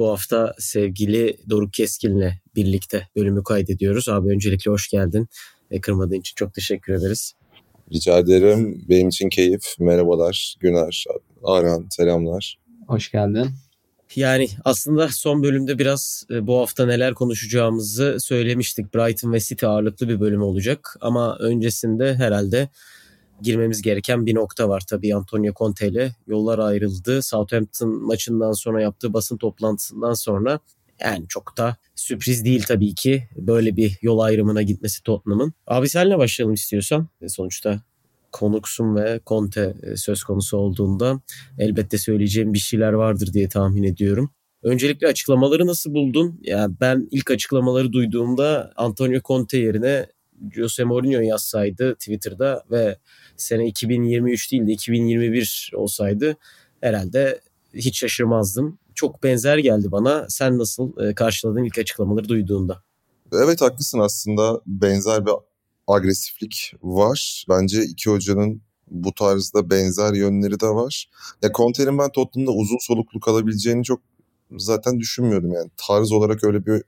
Bu hafta sevgili Doruk Keskin'le birlikte bölümü kaydediyoruz. Abi öncelikle hoş geldin. E, kırmadığın için çok teşekkür ederiz. Rica ederim. Benim için keyif. Merhabalar, Güner, Aran, selamlar. Hoş geldin. Yani aslında son bölümde biraz e, bu hafta neler konuşacağımızı söylemiştik. Brighton ve City ağırlıklı bir bölüm olacak. Ama öncesinde herhalde girmemiz gereken bir nokta var. Tabii Antonio Conte ile yollar ayrıldı. Southampton maçından sonra yaptığı basın toplantısından sonra yani çok da sürpriz değil tabii ki böyle bir yol ayrımına gitmesi Tottenham'ın. Abi senle başlayalım istiyorsan. E, sonuçta konuksun ve Conte e, söz konusu olduğunda elbette söyleyeceğim bir şeyler vardır diye tahmin ediyorum. Öncelikle açıklamaları nasıl buldun? Ya ben ilk açıklamaları duyduğumda Antonio Conte yerine Jose Mourinho yazsaydı Twitter'da ve sene 2023 değil de 2021 olsaydı herhalde hiç şaşırmazdım. Çok benzer geldi bana. Sen nasıl e, karşıladın ilk açıklamaları duyduğunda? Evet haklısın aslında benzer bir agresiflik var. Bence iki hocanın bu tarzda benzer yönleri de var. Ya Conte'nin ben Tottenham'da uzun soluklu kalabileceğini çok zaten düşünmüyordum yani. Tarz olarak öyle bir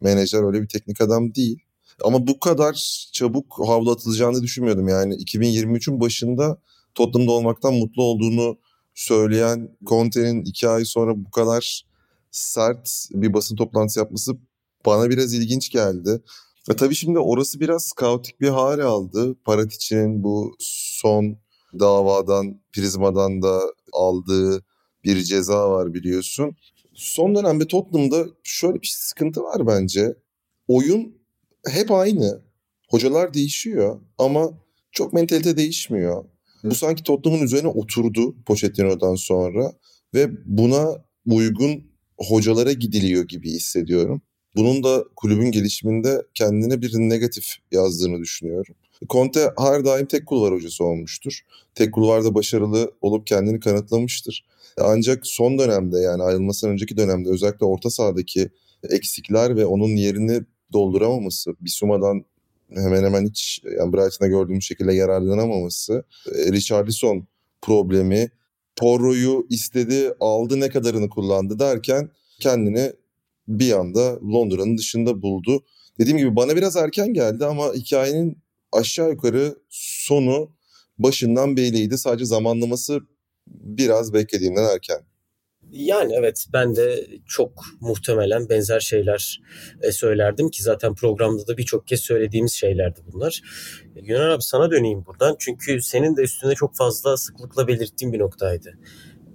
menajer, öyle bir teknik adam değil. Ama bu kadar çabuk havlu atılacağını düşünmüyordum. Yani 2023'ün başında Tottenham'da olmaktan mutlu olduğunu söyleyen Conte'nin iki ay sonra bu kadar sert bir basın toplantısı yapması bana biraz ilginç geldi. Ve tabii şimdi orası biraz kaotik bir hale aldı. Paratic'in bu son davadan, prizmadan da aldığı bir ceza var biliyorsun. Son dönemde Tottenham'da şöyle bir sıkıntı var bence. Oyun hep aynı. Hocalar değişiyor ama çok mentalite değişmiyor. Bu sanki Tottenham'ın üzerine oturdu Pochettino'dan sonra ve buna uygun hocalara gidiliyor gibi hissediyorum. Bunun da kulübün gelişiminde kendine bir negatif yazdığını düşünüyorum. Conte her daim tek kulvar hocası olmuştur. Tek kulvarda başarılı olup kendini kanıtlamıştır. Ancak son dönemde yani ayrılmasından önceki dönemde özellikle orta sahadaki eksikler ve onun yerini dolduramaması, Bissouma'dan hemen hemen hiç yani Brighton'da gördüğümüz şekilde yararlanamaması, e, Richarlison problemi, Porro'yu istedi, aldı ne kadarını kullandı derken kendini bir anda Londra'nın dışında buldu. Dediğim gibi bana biraz erken geldi ama hikayenin aşağı yukarı sonu başından belliydi. Sadece zamanlaması biraz beklediğimden erken. Yani evet ben de çok muhtemelen benzer şeyler e, söylerdim ki zaten programda da birçok kez söylediğimiz şeylerdi bunlar. Yunan abi sana döneyim buradan çünkü senin de üstünde çok fazla sıklıkla belirttiğin bir noktaydı.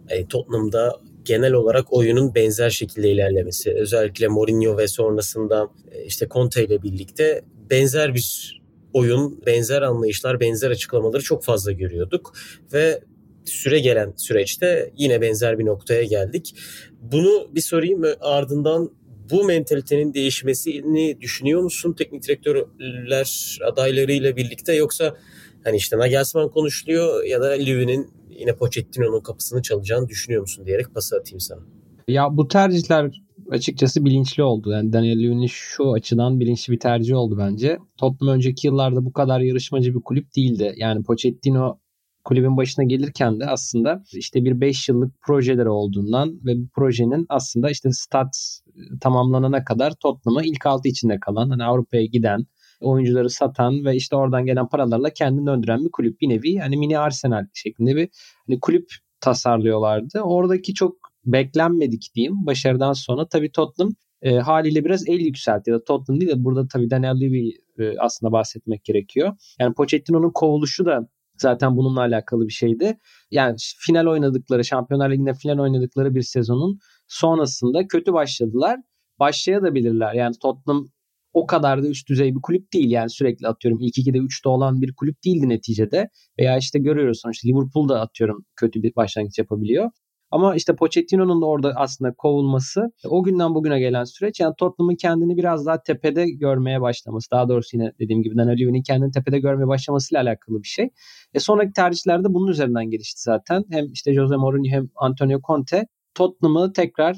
E, Tottenham'da genel olarak oyunun benzer şekilde ilerlemesi. Özellikle Mourinho ve sonrasında e, işte Conte ile birlikte benzer bir oyun, benzer anlayışlar, benzer açıklamaları çok fazla görüyorduk ve süre gelen süreçte yine benzer bir noktaya geldik. Bunu bir sorayım ardından bu mentalitenin değişmesini düşünüyor musun teknik direktörler adaylarıyla birlikte yoksa hani işte Nagelsmann konuşuluyor ya da Lewin'in yine Pochettino'nun kapısını çalacağını düşünüyor musun diyerek pası atayım sana. Ya bu tercihler açıkçası bilinçli oldu. Yani Daniel Lewin'in şu açıdan bilinçli bir tercih oldu bence. Tottenham önceki yıllarda bu kadar yarışmacı bir kulüp değildi. Yani Pochettino kulübün başına gelirken de aslında işte bir 5 yıllık projeleri olduğundan ve bu projenin aslında işte stat tamamlanana kadar Tottenham'a ilk altı içinde kalan hani Avrupa'ya giden oyuncuları satan ve işte oradan gelen paralarla kendini döndüren bir kulüp bir nevi hani mini Arsenal şeklinde bir hani kulüp tasarlıyorlardı. Oradaki çok beklenmedik diyeyim başarıdan sonra tabii Tottenham e, haliyle biraz el yükseltti ya da Tottenham değil de burada tabii Daniel Levy e, aslında bahsetmek gerekiyor. Yani Pochettino'nun kovuluşu da zaten bununla alakalı bir şeydi. Yani final oynadıkları, Şampiyonlar Ligi'nde final oynadıkları bir sezonun sonrasında kötü başladılar. Başlayabilirler. Yani Tottenham o kadar da üst düzey bir kulüp değil. Yani sürekli atıyorum ilk 2'de 3'te olan bir kulüp değildi neticede. Veya işte görüyoruz sonuçta Liverpool da atıyorum kötü bir başlangıç yapabiliyor. Ama işte Pochettino'nun da orada aslında kovulması o günden bugüne gelen süreç yani Tottenham'ın kendini biraz daha tepede görmeye başlaması. Daha doğrusu yine dediğim gibi Daniel Levy'nin kendini tepede görmeye başlamasıyla alakalı bir şey. E sonraki tercihlerde bunun üzerinden gelişti zaten. Hem işte Jose Mourinho hem Antonio Conte Tottenham'ı tekrar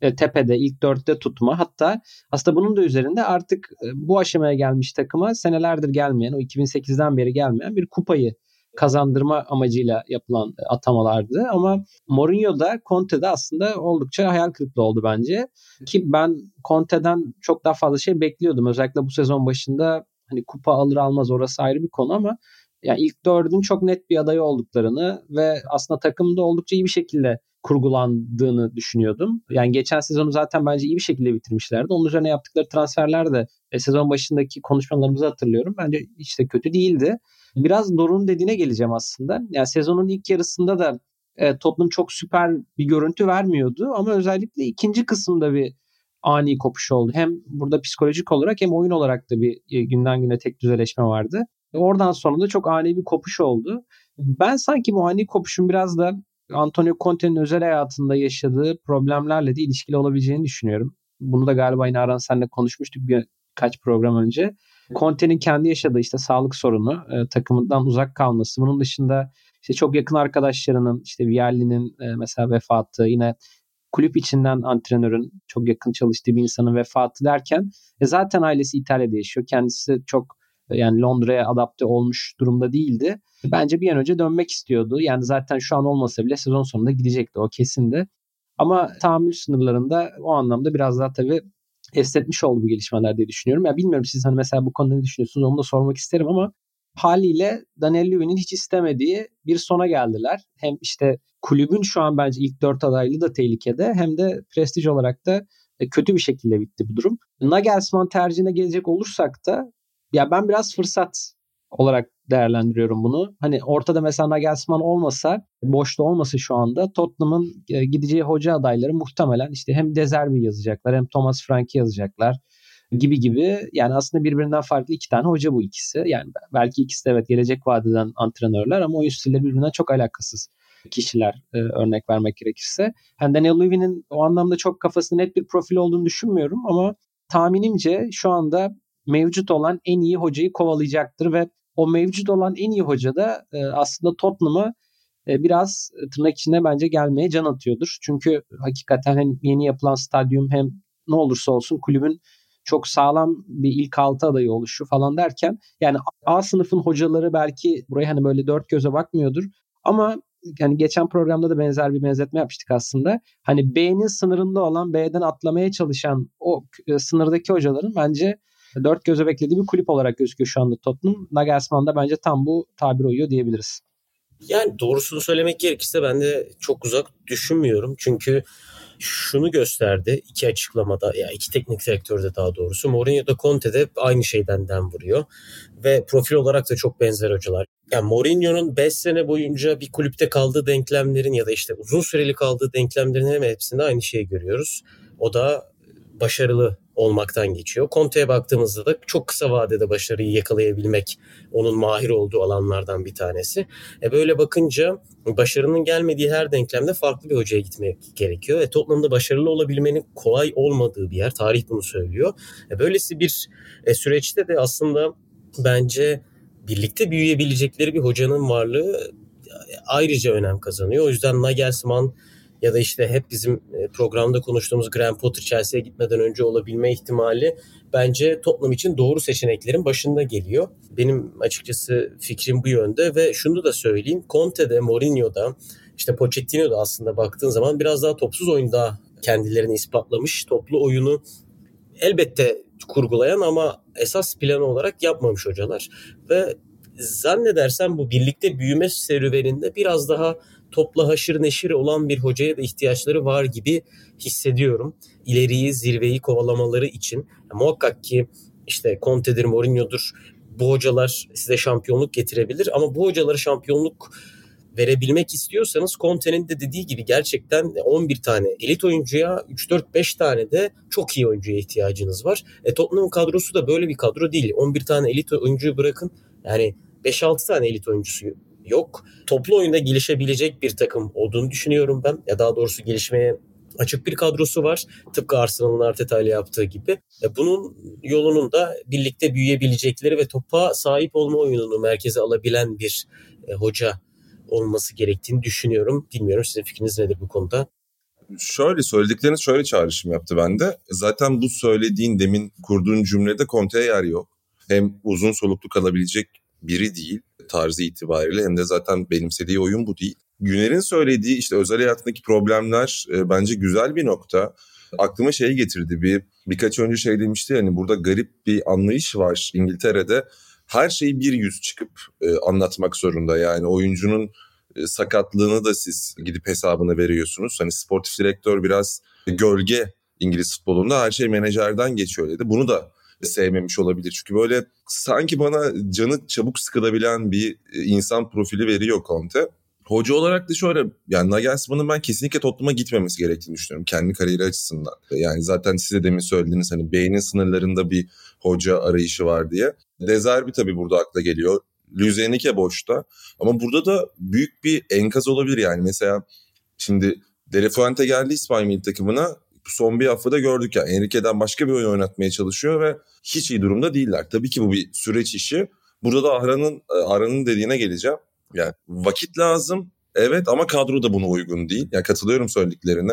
e, tepede ilk dörtte tutma hatta aslında bunun da üzerinde artık e, bu aşamaya gelmiş takıma senelerdir gelmeyen o 2008'den beri gelmeyen bir kupayı kazandırma amacıyla yapılan e, atamalardı. Ama Mourinho da Conte de aslında oldukça hayal kırıklığı oldu bence. Ki ben Conte'den çok daha fazla şey bekliyordum. Özellikle bu sezon başında hani kupa alır almaz orası ayrı bir konu ama yani ilk dördün çok net bir adayı olduklarını ve aslında takımda oldukça iyi bir şekilde kurgulandığını düşünüyordum. Yani geçen sezonu zaten bence iyi bir şekilde bitirmişlerdi. Onun üzerine yaptıkları transferler de e, sezon başındaki konuşmalarımızı hatırlıyorum. Bence hiç de kötü değildi. Biraz Doruk'un dediğine geleceğim aslında. Yani sezonun ilk yarısında da e, Tottenham çok süper bir görüntü vermiyordu ama özellikle ikinci kısımda bir ani kopuş oldu. Hem burada psikolojik olarak hem oyun olarak da bir e, günden güne tek düzeleşme vardı. Oradan sonra da çok ani bir kopuş oldu. Ben sanki bu ani kopuşun biraz da Antonio Conte'nin özel hayatında yaşadığı problemlerle de ilişkili olabileceğini düşünüyorum. Bunu da galiba yine Aran senle konuşmuştuk birkaç program önce. Conte'nin kendi yaşadığı işte sağlık sorunu, e, takımından uzak kalması. Bunun dışında işte çok yakın arkadaşlarının işte Vialli'nin e, mesela vefatı, yine kulüp içinden antrenörün çok yakın çalıştığı bir insanın vefatı derken e, zaten ailesi İtalya'da yaşıyor. Kendisi çok yani Londra'ya adapte olmuş durumda değildi. Bence bir an önce dönmek istiyordu. Yani zaten şu an olmasa bile sezon sonunda gidecekti o kesindi. Ama tahammül sınırlarında o anlamda biraz daha tabii esnetmiş oldu bu gelişmeler diye düşünüyorum. Ya bilmiyorum siz hani mesela bu konuda ne düşünüyorsunuz onu da sormak isterim ama haliyle Daniel Levy'nin hiç istemediği bir sona geldiler. Hem işte kulübün şu an bence ilk dört adaylığı da tehlikede hem de prestij olarak da e, kötü bir şekilde bitti bu durum. Nagelsmann tercihine gelecek olursak da ya ben biraz fırsat olarak değerlendiriyorum bunu. Hani ortada mesela Nagelsmann olmasa, boşta olmasa şu anda Tottenham'ın e, gideceği hoca adayları muhtemelen işte hem Dezerbi yazacaklar hem Thomas Frank'i yazacaklar gibi gibi. Yani aslında birbirinden farklı iki tane hoca bu ikisi. Yani belki ikisi de evet gelecek vadeden antrenörler ama oyun stilleri birbirinden çok alakasız kişiler e, örnek vermek gerekirse. Yani Daniel Levy'nin o anlamda çok kafasında net bir profil olduğunu düşünmüyorum ama tahminimce şu anda mevcut olan en iyi hocayı kovalayacaktır ve o mevcut olan en iyi hoca da e, aslında Tottenham'a e, biraz tırnak içinde bence gelmeye can atıyordur. Çünkü hakikaten hani yeni yapılan stadyum hem ne olursa olsun kulübün çok sağlam bir ilk altı adayı oluşu falan derken yani A sınıfın hocaları belki buraya hani böyle dört göze bakmıyordur ama yani geçen programda da benzer bir benzetme yapmıştık aslında. Hani B'nin sınırında olan B'den atlamaya çalışan o e, sınırdaki hocaların bence dört göze beklediği bir kulüp olarak gözüküyor şu anda Tottenham. Nagelsmann da bence tam bu tabir uyuyor diyebiliriz. Yani doğrusunu söylemek gerekirse ben de çok uzak düşünmüyorum. Çünkü şunu gösterdi iki açıklamada ya iki teknik direktörde daha doğrusu Mourinho da Conte de aynı şeyden den vuruyor ve profil olarak da çok benzer hocalar. Yani Mourinho'nun 5 sene boyunca bir kulüpte kaldığı denklemlerin ya da işte uzun süreli kaldığı denklemlerin hemen hepsinde aynı şeyi görüyoruz. O da başarılı olmaktan geçiyor. Conte'ye baktığımızda da çok kısa vadede başarıyı yakalayabilmek onun mahir olduğu alanlardan bir tanesi. E böyle bakınca başarının gelmediği her denklemde farklı bir hocaya gitmek gerekiyor. E Tottenham'da başarılı olabilmenin kolay olmadığı bir yer. Tarih bunu söylüyor. E böylesi bir e, süreçte de aslında bence birlikte büyüyebilecekleri bir hocanın varlığı ayrıca önem kazanıyor. O yüzden Nagelsmann ya da işte hep bizim e, programda konuştuğumuz Graham Potter Chelsea'ye gitmeden önce olabilme ihtimali bence Tottenham için doğru seçeneklerin başında geliyor. Benim açıkçası fikrim bu yönde ve şunu da söyleyeyim. Conte'de, Mourinho'da, işte Pochettino'da aslında baktığın zaman biraz daha topsuz oyunda kendilerini ispatlamış. Toplu oyunu elbette kurgulayan ama esas planı olarak yapmamış hocalar. Ve zannedersem bu birlikte büyüme serüveninde biraz daha topla haşır neşir olan bir hocaya da ihtiyaçları var gibi hissediyorum. İleriyi, zirveyi kovalamaları için. Ya, muhakkak ki işte Conte'dir, Mourinho'dur bu hocalar size şampiyonluk getirebilir ama bu hocalara şampiyonluk verebilmek istiyorsanız Conte'nin de dediği gibi gerçekten 11 tane elit oyuncuya 3-4-5 tane de çok iyi oyuncuya ihtiyacınız var. E Tottenham kadrosu da böyle bir kadro değil. 11 tane elit oyuncuyu bırakın yani 5-6 tane elit oyuncusu yok. Toplu oyunda gelişebilecek bir takım olduğunu düşünüyorum ben. Ya daha doğrusu gelişmeye açık bir kadrosu var. Tıpkı Arsenal'ın Arteta ile yaptığı gibi. E, bunun yolunun da birlikte büyüyebilecekleri ve topa sahip olma oyununu merkeze alabilen bir e, hoca olması gerektiğini düşünüyorum. Bilmiyorum sizin fikriniz nedir bu konuda? Şöyle söyledikleriniz şöyle çağrışım yaptı bende. Zaten bu söylediğin demin kurduğun cümlede Conte'ye yer yok. Hem uzun soluklu kalabilecek biri değil tarzı itibariyle hem de zaten benimsediği oyun bu değil. Güner'in söylediği işte özel hayatındaki problemler e, bence güzel bir nokta. Aklıma şey getirdi bir birkaç önce şey demişti yani burada garip bir anlayış var İngiltere'de. Her şeyi bir yüz çıkıp e, anlatmak zorunda yani oyuncunun e, sakatlığını da siz gidip hesabını veriyorsunuz. Hani sportif direktör biraz gölge İngiliz futbolunda her şey menajerden geçiyor dedi. Bunu da sevmemiş olabilir. Çünkü böyle sanki bana canı çabuk sıkılabilen bir e, insan profili veriyor Conte. Hoca olarak da şöyle yani Nagelsmann'ın ben kesinlikle Tottenham'a gitmemesi gerektiğini düşünüyorum kendi kariyeri açısından. Yani zaten size demin söylediğiniz hani beynin sınırlarında bir hoca arayışı var diye. Dezerbi tabii burada akla geliyor. Lüzenike boşta. Ama burada da büyük bir enkaz olabilir yani. Mesela şimdi De Fuente geldi İspanyol takımına. Son bir haftada gördük ya yani. Enrique'den başka bir oyun oynatmaya çalışıyor ve hiç iyi durumda değiller. Tabii ki bu bir süreç işi. Burada da Aran'ın Aran'ın dediğine geleceğim. Yani vakit lazım. Evet ama kadro da buna uygun değil. Yani katılıyorum söylediklerine.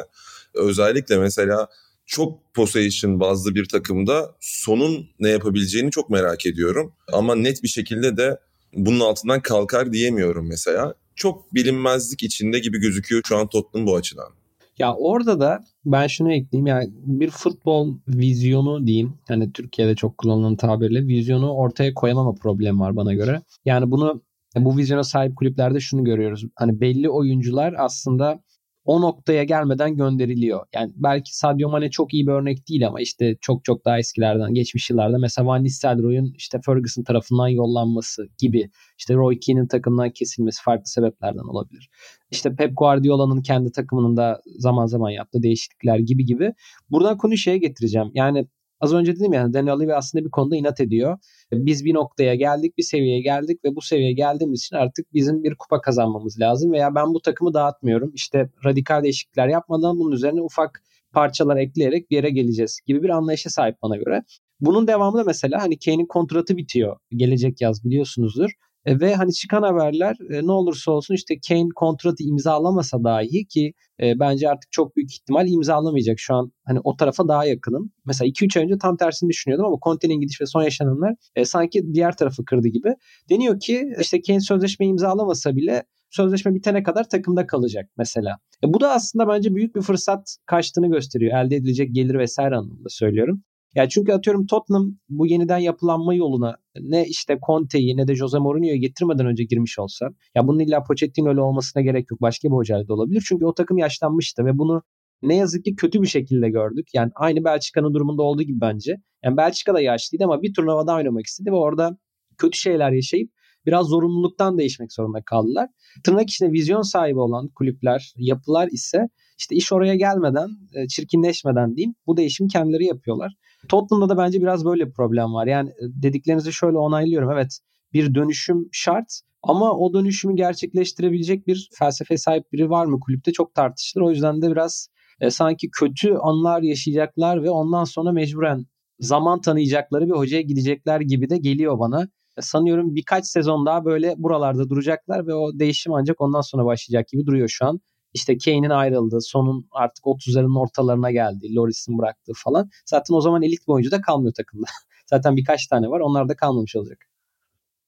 Özellikle mesela çok possession bazlı bir takımda sonun ne yapabileceğini çok merak ediyorum. Ama net bir şekilde de bunun altından kalkar diyemiyorum mesela. Çok bilinmezlik içinde gibi gözüküyor şu an Tottenham bu açıdan. Ya orada da ben şunu ekleyeyim yani bir futbol vizyonu diyeyim hani Türkiye'de çok kullanılan tabirle vizyonu ortaya koyamama problemi var bana göre. Yani bunu bu vizyona sahip kulüplerde şunu görüyoruz. Hani belli oyuncular aslında o noktaya gelmeden gönderiliyor. Yani belki Sadio Mane çok iyi bir örnek değil ama işte çok çok daha eskilerden, geçmiş yıllarda mesela Van Nistelrooy'un işte Ferguson tarafından yollanması gibi işte Roy Keane'in takımdan kesilmesi farklı sebeplerden olabilir. İşte Pep Guardiola'nın kendi takımının da zaman zaman yaptığı değişiklikler gibi gibi. Buradan konuyu şeye getireceğim. Yani Az önce dedim yani Daniel Levy aslında bir konuda inat ediyor. Biz bir noktaya geldik, bir seviyeye geldik ve bu seviyeye geldiğimiz için artık bizim bir kupa kazanmamız lazım veya ben bu takımı dağıtmıyorum. İşte radikal değişiklikler yapmadan bunun üzerine ufak parçalar ekleyerek bir yere geleceğiz gibi bir anlayışa sahip bana göre. Bunun devamında mesela hani Kane'in kontratı bitiyor gelecek yaz biliyorsunuzdur. E, ve hani çıkan haberler e, ne olursa olsun işte Kane kontratı imzalamasa dahi ki e, bence artık çok büyük ihtimal imzalamayacak şu an hani o tarafa daha yakınım. Mesela 2-3 ay önce tam tersini düşünüyordum ama Conte'nin gidiş ve son yaşananlar sanki diğer tarafı kırdı gibi. Deniyor ki işte Kane sözleşme imzalamasa bile sözleşme bitene kadar takımda kalacak mesela. E, bu da aslında bence büyük bir fırsat kaçtığını gösteriyor. Elde edilecek gelir vesaire anlamında söylüyorum. Ya çünkü atıyorum Tottenham bu yeniden yapılanma yoluna ne işte Conte'yi ne de Jose Mourinho'yu getirmeden önce girmiş olsa ya bunun illa Pochettino'lu olmasına gerek yok. Başka bir hocayla da olabilir. Çünkü o takım yaşlanmıştı ve bunu ne yazık ki kötü bir şekilde gördük. Yani aynı Belçika'nın durumunda olduğu gibi bence. Yani Belçika da yaşlıydı ama bir turnuvada oynamak istedi ve orada kötü şeyler yaşayıp biraz zorunluluktan değişmek zorunda kaldılar. Tırnak içinde vizyon sahibi olan kulüpler, yapılar ise işte iş oraya gelmeden, e, çirkinleşmeden diyeyim bu değişimi kendileri yapıyorlar. Tottenham'da da bence biraz böyle bir problem var. Yani e, dediklerinizi şöyle onaylıyorum. Evet bir dönüşüm şart ama o dönüşümü gerçekleştirebilecek bir felsefe sahip biri var mı kulüpte çok tartışılır. O yüzden de biraz e, sanki kötü anlar yaşayacaklar ve ondan sonra mecburen zaman tanıyacakları bir hocaya gidecekler gibi de geliyor bana. E, sanıyorum birkaç sezon daha böyle buralarda duracaklar ve o değişim ancak ondan sonra başlayacak gibi duruyor şu an. İşte Kane'in ayrıldığı, sonun artık 30'ların ortalarına geldi, Loris'in bıraktığı falan. Zaten o zaman elit bir oyuncu da kalmıyor takımda. Zaten birkaç tane var. Onlar da kalmamış olacak.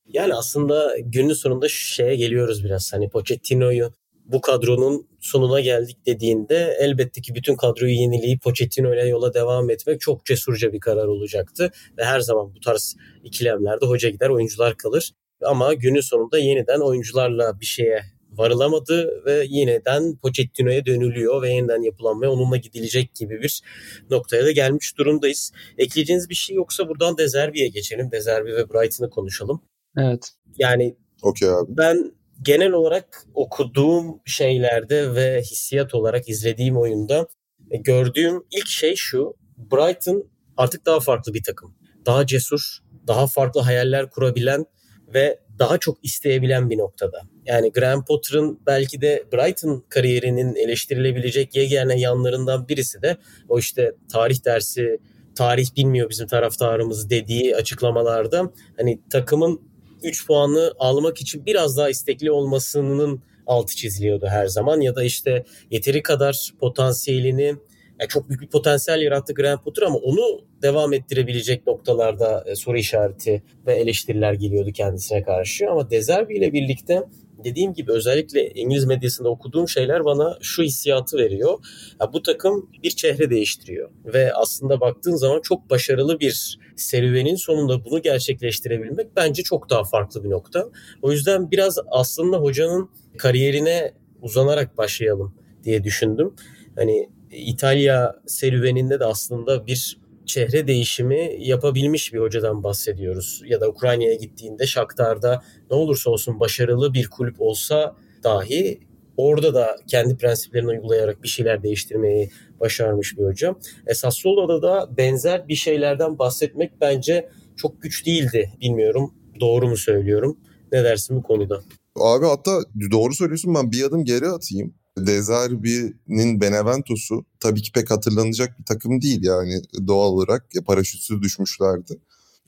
Yani aslında günün sonunda şu şeye geliyoruz biraz. Hani Pochettino'yu bu kadronun sonuna geldik dediğinde elbette ki bütün kadroyu yenileyip Pochettino ile yola devam etmek çok cesurca bir karar olacaktı. Ve her zaman bu tarz ikilemlerde hoca gider oyuncular kalır. Ama günün sonunda yeniden oyuncularla bir şeye varılamadı ve yeniden Pochettino'ya dönülüyor ve yeniden yapılanmaya onunla gidilecek gibi bir noktaya da gelmiş durumdayız. Ekleyeceğiniz bir şey yoksa buradan Dezerbi'ye geçelim. Dezerbi ve Brighton'ı konuşalım. Evet. Yani okay abi. ben genel olarak okuduğum şeylerde ve hissiyat olarak izlediğim oyunda e, gördüğüm ilk şey şu. Brighton artık daha farklı bir takım. Daha cesur, daha farklı hayaller kurabilen ve daha çok isteyebilen bir noktada. Yani Graham Potter'ın belki de Brighton kariyerinin eleştirilebilecek yegane yanlarından birisi de o işte tarih dersi tarih bilmiyor bizim taraftarımız dediği açıklamalarda hani takımın 3 puanı almak için biraz daha istekli olmasının altı çiziliyordu her zaman ya da işte yeteri kadar potansiyelini yani çok büyük bir potansiyel yarattı Graham Potter ama onu devam ettirebilecek noktalarda e, soru işareti ve eleştiriler geliyordu kendisine karşı. Ama Dezerbi ile birlikte dediğim gibi özellikle İngiliz medyasında okuduğum şeyler bana şu hissiyatı veriyor. Ya bu takım bir çehre değiştiriyor ve aslında baktığın zaman çok başarılı bir serüvenin sonunda bunu gerçekleştirebilmek bence çok daha farklı bir nokta. O yüzden biraz aslında hocanın kariyerine uzanarak başlayalım diye düşündüm. Hani İtalya serüveninde de aslında bir çehre değişimi yapabilmiş bir hocadan bahsediyoruz. Ya da Ukrayna'ya gittiğinde Shakhtar'da ne olursa olsun başarılı bir kulüp olsa dahi orada da kendi prensiplerini uygulayarak bir şeyler değiştirmeyi başarmış bir hoca. E, Sassuolo'da da benzer bir şeylerden bahsetmek bence çok güç değildi. Bilmiyorum doğru mu söylüyorum. Ne dersin bu konuda? Abi hatta doğru söylüyorsun ben bir adım geri atayım. Dezerbi'nin Benevento'su tabii ki pek hatırlanacak bir takım değil yani doğal olarak paraşütsüz düşmüşlerdi.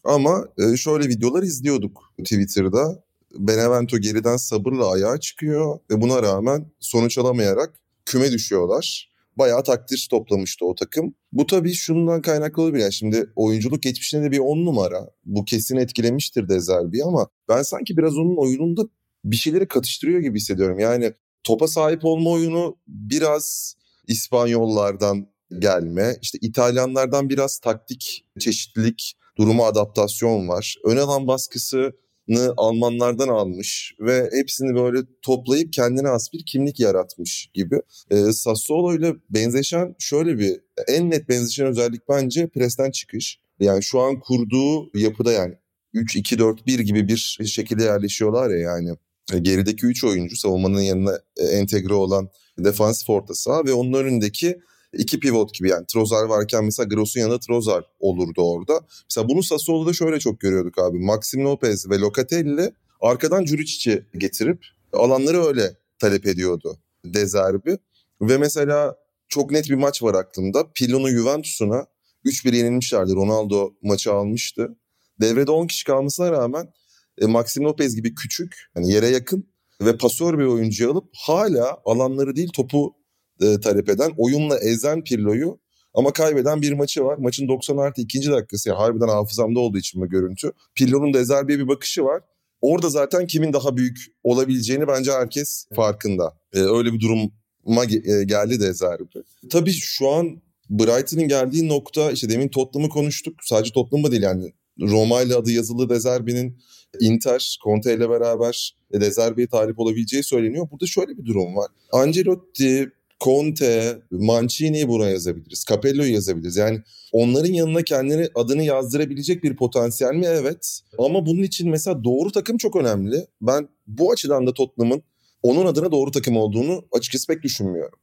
Ama e, şöyle videolar izliyorduk Twitter'da. Benevento geriden sabırla ayağa çıkıyor ve buna rağmen sonuç alamayarak küme düşüyorlar. Bayağı takdir toplamıştı o takım. Bu tabii şundan kaynaklı olabilir. Yani şimdi oyunculuk geçmişinde de bir on numara. Bu kesin etkilemiştir Dezerbi ama ben sanki biraz onun oyununda bir şeyleri katıştırıyor gibi hissediyorum. Yani topa sahip olma oyunu biraz İspanyollardan gelme. İşte İtalyanlardan biraz taktik çeşitlilik, duruma adaptasyon var. Ön alan baskısını Almanlardan almış ve hepsini böyle toplayıp kendine has bir kimlik yaratmış gibi. E, Sassuolo ile benzeşen şöyle bir en net benzeşen özellik bence presten çıkış. Yani şu an kurduğu yapıda yani 3-2-4-1 gibi bir şekilde yerleşiyorlar ya yani. E, gerideki 3 oyuncu savunmanın yanına e, entegre olan defansif orta saha ve onun önündeki iki pivot gibi yani Trozar varken mesela Gross'un yanında Trozar olurdu orada. Mesela bunu Sassuolo'da şöyle çok görüyorduk abi. Maxim Lopez ve Locatelli arkadan Juricic'i getirip alanları öyle talep ediyordu Dezerbi. Ve mesela çok net bir maç var aklımda. Pilon'u Juventus'una 3-1 yenilmişlerdi. Ronaldo maçı almıştı. Devrede 10 kişi kalmasına rağmen e, Maxim Lopez gibi küçük, hani yere yakın ve pasör bir oyuncu alıp hala alanları değil topu e, talep eden, oyunla ezen Pirlo'yu ama kaybeden bir maçı var. Maçın 90 artı ikinci dakikası. Yani harbiden hafızamda olduğu için bu görüntü. Pirlo'nun da bir bakışı var. Orada zaten kimin daha büyük olabileceğini bence herkes farkında. Ee, öyle bir duruma e, geldi de Ezerbi. Tabii şu an Brighton'ın geldiği nokta işte demin Tottenham'ı konuştuk. Sadece Tottenham'ı değil yani Roma ile adı yazılı Dezerbi'nin Inter, Conte ile beraber Dezerbi'ye talip olabileceği söyleniyor. Burada şöyle bir durum var. Ancelotti, Conte, Mancini'yi buraya yazabiliriz. Capello'yu yazabiliriz. Yani onların yanına kendini adını yazdırabilecek bir potansiyel mi? Evet. Ama bunun için mesela doğru takım çok önemli. Ben bu açıdan da Tottenham'ın onun adına doğru takım olduğunu açıkçası pek düşünmüyorum.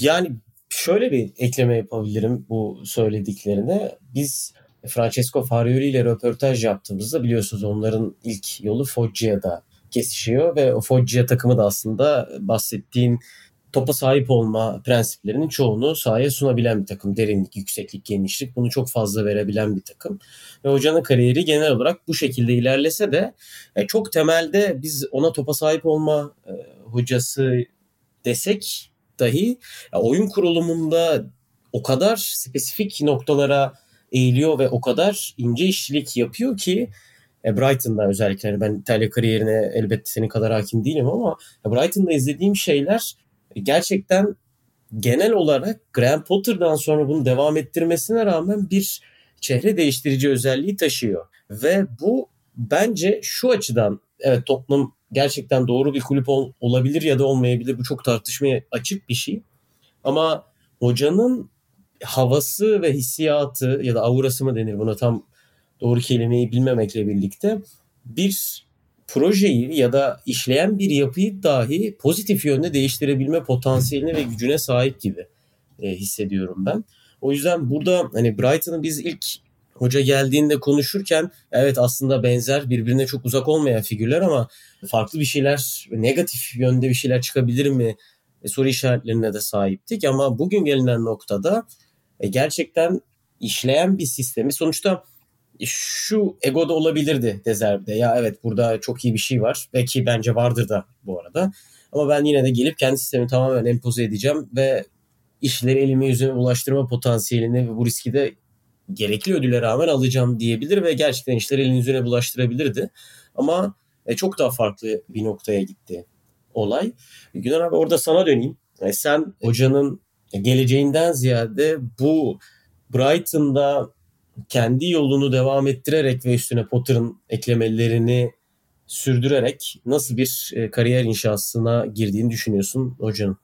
Yani şöyle bir ekleme yapabilirim bu söylediklerine. Biz Francesco Farioli ile röportaj yaptığımızda biliyorsunuz onların ilk yolu Foggia'da kesişiyor ve o Foggia takımı da aslında bahsettiğin topa sahip olma prensiplerinin çoğunu sahaya sunabilen bir takım. Derinlik, yükseklik, genişlik bunu çok fazla verebilen bir takım. Ve hocanın kariyeri genel olarak bu şekilde ilerlese de e, çok temelde biz ona topa sahip olma e, hocası desek dahi oyun kurulumunda o kadar spesifik noktalara eğiliyor ve o kadar ince işçilik yapıyor ki e, Brighton'da özellikle yani ben İtalya kariyerine elbette senin kadar hakim değilim ama Brighton'da izlediğim şeyler gerçekten genel olarak Graham Potter'dan sonra bunu devam ettirmesine rağmen bir çehre değiştirici özelliği taşıyor. Ve bu bence şu açıdan evet Tottenham gerçekten doğru bir kulüp ol, olabilir ya da olmayabilir. Bu çok tartışmaya açık bir şey. Ama hocanın havası ve hissiyatı ya da aurası mı denir buna tam doğru kelimeyi bilmemekle birlikte bir projeyi ya da işleyen bir yapıyı dahi pozitif yönde değiştirebilme potansiyeline ve gücüne sahip gibi e, hissediyorum ben. O yüzden burada hani Brighton'ı biz ilk hoca geldiğinde konuşurken evet aslında benzer birbirine çok uzak olmayan figürler ama farklı bir şeyler negatif yönde bir şeyler çıkabilir mi e, soru işaretlerine de sahiptik ama bugün gelinen noktada e, gerçekten işleyen bir sistemi sonuçta şu egoda olabilirdi Dezerbi'de. Ya evet burada çok iyi bir şey var. Belki bence vardır da bu arada. Ama ben yine de gelip kendi sistemimi tamamen empoze edeceğim ve işleri elime yüzüme ulaştırma potansiyelini ve bu riski de gerekli ödüle rağmen alacağım diyebilir ve gerçekten işleri elin yüzüne bulaştırabilirdi. Ama e, çok daha farklı bir noktaya gitti olay. Güner abi orada sana döneyim. E, sen hocanın geleceğinden ziyade bu Brighton'da kendi yolunu devam ettirerek ve üstüne Potter'ın eklemelerini sürdürerek nasıl bir e, kariyer inşasına girdiğini düşünüyorsun hocanın?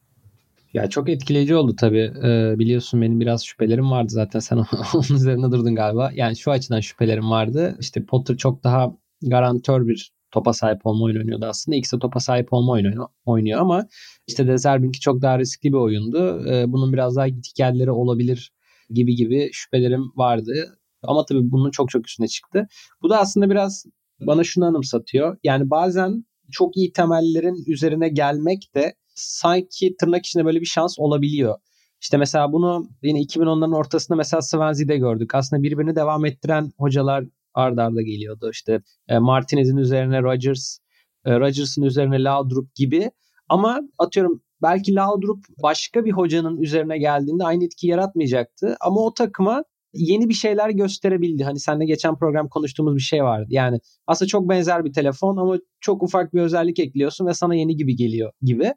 Ya çok etkileyici oldu tabii. Ee, biliyorsun benim biraz şüphelerim vardı zaten sen onun üzerine durdun galiba. Yani şu açıdan şüphelerim vardı. İşte Potter çok daha garantör bir topa sahip olma oyunu oynuyordu aslında. İkisi topa sahip olma oyunu oynuyor ama işte De Zerbi'ninki çok daha riskli bir oyundu. Ee, bunun biraz daha git olabilir gibi gibi şüphelerim vardı. Ama tabii bunun çok çok üstüne çıktı. Bu da aslında biraz bana şunu anımsatıyor. Yani bazen çok iyi temellerin üzerine gelmek de sanki tırnak içinde böyle bir şans olabiliyor. İşte mesela bunu yine 2010'ların ortasında mesela Swansea'de gördük. Aslında birbirini devam ettiren hocalar ardarda arda geliyordu. İşte e, Martinez'in üzerine Rodgers, e, Rodgers'ın üzerine Laudrup gibi. Ama atıyorum belki Laudrup başka bir hocanın üzerine geldiğinde aynı etki yaratmayacaktı. Ama o takıma yeni bir şeyler gösterebildi. Hani seninle geçen program konuştuğumuz bir şey vardı. Yani aslında çok benzer bir telefon ama çok ufak bir özellik ekliyorsun ve sana yeni gibi geliyor gibi.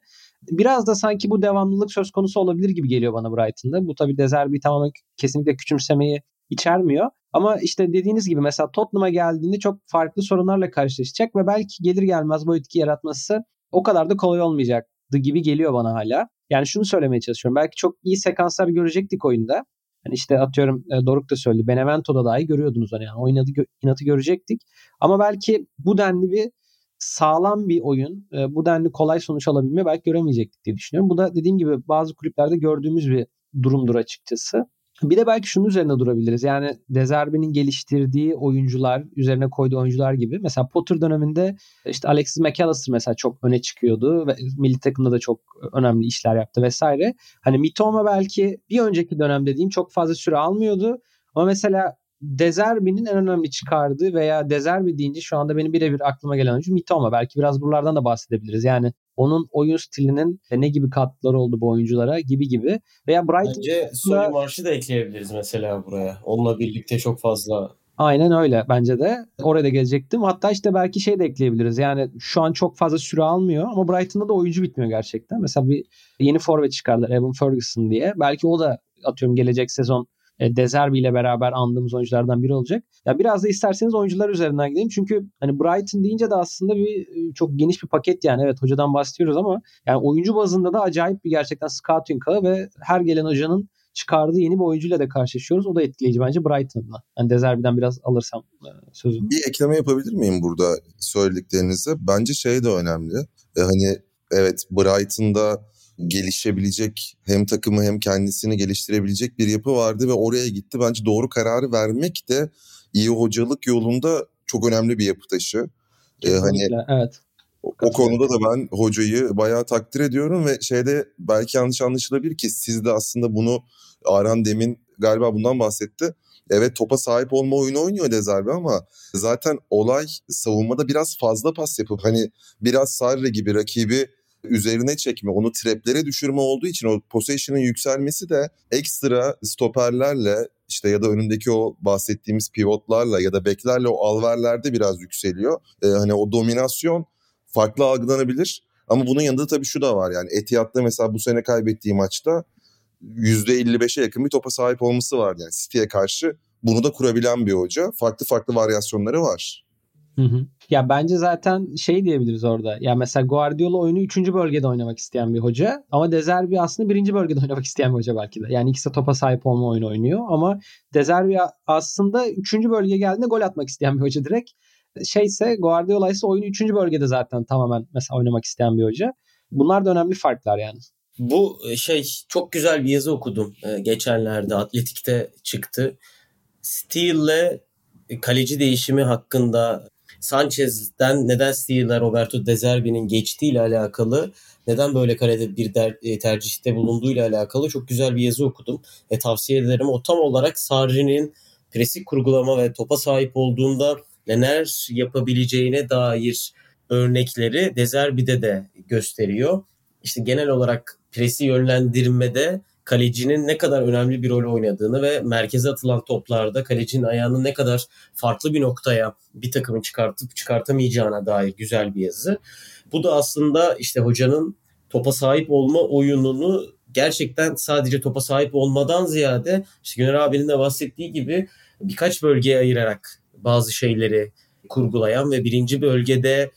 Biraz da sanki bu devamlılık söz konusu olabilir gibi geliyor bana Brighton'da. Bu tabii Dezerbi tamamen kesinlikle küçümsemeyi içermiyor. Ama işte dediğiniz gibi mesela Tottenham'a geldiğinde çok farklı sorunlarla karşılaşacak ve belki gelir gelmez bu etki yaratması o kadar da kolay olmayacaktı gibi geliyor bana hala. Yani şunu söylemeye çalışıyorum. Belki çok iyi sekanslar görecektik oyunda. Yani işte atıyorum e, Doruk da söyledi. Benevento'da dahi görüyordunuz hani yani oynadı inatı görecektik. Ama belki bu denli bir sağlam bir oyun, e, bu denli kolay sonuç alabilme belki göremeyecektik diye düşünüyorum. Bu da dediğim gibi bazı kulüplerde gördüğümüz bir durumdur açıkçası. Bir de belki şunun üzerine durabiliriz. Yani Dezerbi'nin geliştirdiği oyuncular, üzerine koyduğu oyuncular gibi. Mesela Potter döneminde işte Alexis McAllister mesela çok öne çıkıyordu ve milli takımda da çok önemli işler yaptı vesaire. Hani Mitoma belki bir önceki dönem dediğim çok fazla süre almıyordu. Ama mesela Dezerbi'nin en önemli çıkardığı veya Dezerbi deyince şu anda benim birebir aklıma gelen oyuncu Mitoma. Belki biraz buralardan da bahsedebiliriz. Yani onun oyun stilinin ne gibi katkıları oldu bu oyunculara gibi gibi. Veya Brighton... Bence Sony Marş'ı da ekleyebiliriz mesela buraya. Onunla birlikte çok fazla Aynen öyle bence de. Oraya da gelecektim. Hatta işte belki şey de ekleyebiliriz. Yani şu an çok fazla süre almıyor ama Brighton'da da oyuncu bitmiyor gerçekten. Mesela bir yeni forvet çıkardılar Evan Ferguson diye. Belki o da atıyorum gelecek sezon e, Dezerbi ile beraber andığımız oyunculardan biri olacak. Ya biraz da isterseniz oyuncular üzerinden gidelim. Çünkü hani Brighton deyince de aslında bir e, çok geniş bir paket yani. Evet hocadan bahsediyoruz ama yani oyuncu bazında da acayip bir gerçekten scouting ağı ve her gelen hocanın çıkardığı yeni bir oyuncuyla da karşılaşıyoruz. O da etkileyici bence Brighton adına. Yani Dezerbi'den biraz alırsam e, sözü. Bir ekleme yapabilir miyim burada söylediklerinize? Bence şey de önemli. E, hani evet Brighton'da gelişebilecek hem takımı hem kendisini geliştirebilecek bir yapı vardı ve oraya gitti. Bence doğru kararı vermek de iyi hocalık yolunda çok önemli bir yapı taşı. Ee, hani evet. O, o konuda da ben hocayı bayağı takdir ediyorum ve şeyde belki yanlış anlaşılabilir ki siz de aslında bunu Aran demin galiba bundan bahsetti. Evet topa sahip olma oyunu oynuyor Dezerbi ama zaten olay savunmada biraz fazla pas yapıp hani biraz Sarri gibi rakibi üzerine çekme, onu treplere düşürme olduğu için o possession'ın yükselmesi de ekstra stoperlerle işte ya da önündeki o bahsettiğimiz pivotlarla ya da beklerle o alverlerde biraz yükseliyor. Ee, hani o dominasyon farklı algılanabilir. Ama bunun yanında tabii şu da var yani Etihad'da mesela bu sene kaybettiği maçta %55'e yakın bir topa sahip olması var yani City'ye karşı. Bunu da kurabilen bir hoca. Farklı farklı varyasyonları var. Hı hı. Ya bence zaten şey diyebiliriz orada. Ya mesela Guardiola oyunu 3. bölgede oynamak isteyen bir hoca ama Dezerbi aslında 1. bölgede oynamak isteyen bir hoca belki de. Yani ikisi de topa sahip olma oyunu oynuyor ama Dezerbi aslında 3. bölgeye geldiğinde gol atmak isteyen bir hoca direkt. Şeyse Guardiola ise oyunu 3. bölgede zaten tamamen mesela oynamak isteyen bir hoca. Bunlar da önemli farklar yani. Bu e, şey çok güzel bir yazı okudum e, geçenlerde Atletik'te çıktı Steele'le kaleci değişimi hakkında Sanchez'den neden Steele'e Roberto De Zerbi'nin geçtiği ile alakalı neden böyle kalede bir der, e, tercihte bulunduğu ile alakalı çok güzel bir yazı okudum. E, tavsiye ederim. O tam olarak Sarri'nin presik kurgulama ve topa sahip olduğunda neler yapabileceğine dair örnekleri Dezerbi'de de gösteriyor. İşte genel olarak presi yönlendirmede kalecinin ne kadar önemli bir rol oynadığını ve merkeze atılan toplarda kalecinin ayağını ne kadar farklı bir noktaya bir takımın çıkartıp çıkartamayacağına dair güzel bir yazı. Bu da aslında işte hocanın topa sahip olma oyununu gerçekten sadece topa sahip olmadan ziyade işte Güner abinin de bahsettiği gibi birkaç bölgeye ayırarak bazı şeyleri kurgulayan ve birinci bölgede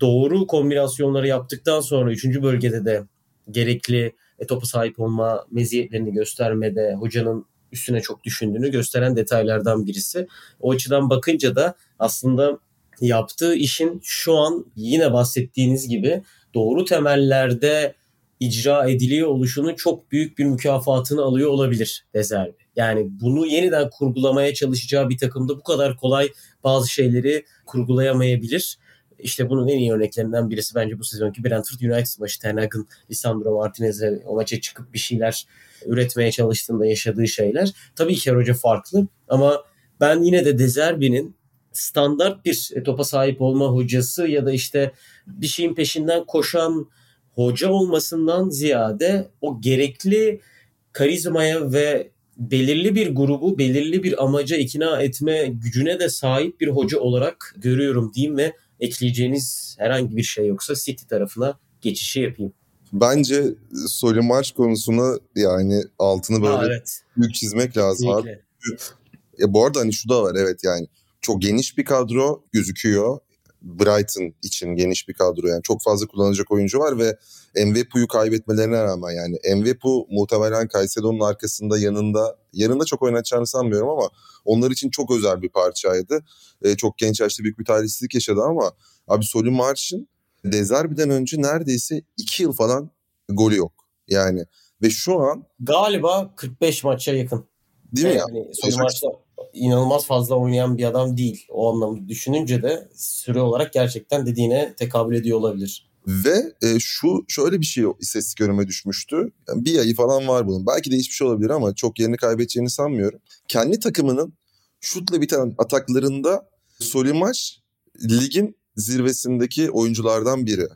doğru kombinasyonları yaptıktan sonra üçüncü bölgede de gerekli e, topa sahip olma meziyetlerini göstermede hocanın üstüne çok düşündüğünü gösteren detaylardan birisi. O açıdan bakınca da aslında yaptığı işin şu an yine bahsettiğiniz gibi doğru temellerde icra ediliyor oluşunun çok büyük bir mükafatını alıyor olabilir Dezerbi. Yani bunu yeniden kurgulamaya çalışacağı bir takımda bu kadar kolay bazı şeyleri kurgulayamayabilir. İşte bunun en iyi örneklerinden birisi bence bu sezonki Brentford United maçı. Ten Hag'ın Lisandro Martinez'e o maça çıkıp bir şeyler üretmeye çalıştığında yaşadığı şeyler. Tabii ki Hoca farklı ama ben yine de Dezerbi'nin standart bir topa sahip olma hocası ya da işte bir şeyin peşinden koşan hoca olmasından ziyade o gerekli karizmaya ve belirli bir grubu belirli bir amaca ikna etme gücüne de sahip bir hoca olarak görüyorum diyeyim ve ekleyeceğiniz herhangi bir şey yoksa City tarafına geçişi yapayım. Bence Solimarch konusuna yani altını böyle ha, evet. büyük çizmek lazım abi. E, bu arada hani şu da var evet yani çok geniş bir kadro gözüküyor. Brighton için geniş bir kadro yani çok fazla kullanacak oyuncu var ve Mvepu'yu kaybetmelerine rağmen yani Mvepu muhtemelen Caicedo'nun arkasında yanında yanında çok oynatacağını sanmıyorum ama onlar için çok özel bir parçaydı. Ee, çok genç yaşta büyük bir talihsizlik yaşadı ama abi Solü Marş'ın Dezerbi'den önce neredeyse 2 yıl falan golü yok. Yani ve şu an galiba 45 maça yakın. Değil mi yani, ya? Solü Marş'ta inanılmaz fazla oynayan bir adam değil. O anlamda düşününce de süre olarak gerçekten dediğine tekabül ediyor olabilir. Ve e, şu şöyle bir şey istatistik önüme düşmüştü. Yani bir ayı falan var bunun. Belki de hiçbir şey olabilir ama çok yerini kaybedeceğini sanmıyorum. Kendi takımının şutla biten ataklarında Solimaş ligin zirvesindeki oyunculardan biri.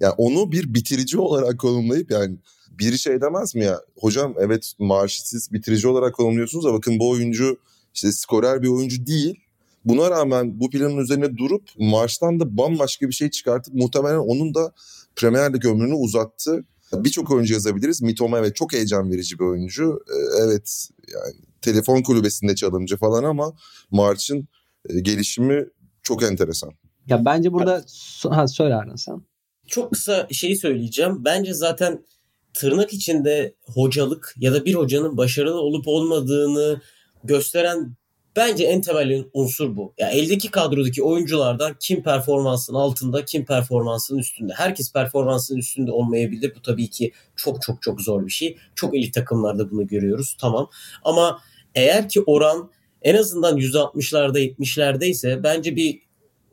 Yani onu bir bitirici olarak konumlayıp yani bir şey demez mi ya? Hocam evet maaşı siz bitirici olarak konumluyorsunuz da bakın bu oyuncu işte skorer bir oyuncu değil. Buna rağmen bu planın üzerine durup Marş'tan da bambaşka bir şey çıkartıp muhtemelen onun da Premier Lig ömrünü uzattı. Birçok oyuncu yazabiliriz. Mitoma evet çok heyecan verici bir oyuncu. Ee, evet yani telefon kulübesinde çalımcı falan ama Marş'ın e, gelişimi çok enteresan. Ya bence burada ha, söyle Arın sen. Çok kısa şeyi söyleyeceğim. Bence zaten tırnak içinde hocalık ya da bir hocanın başarılı olup olmadığını gösteren bence en temel unsur bu. Ya yani eldeki kadrodaki oyunculardan kim performansın altında, kim performansın üstünde. Herkes performansın üstünde olmayabilir. Bu tabii ki çok çok çok zor bir şey. Çok elit takımlarda bunu görüyoruz. Tamam. Ama eğer ki oran en azından %60'larda 70'lerde ise bence bir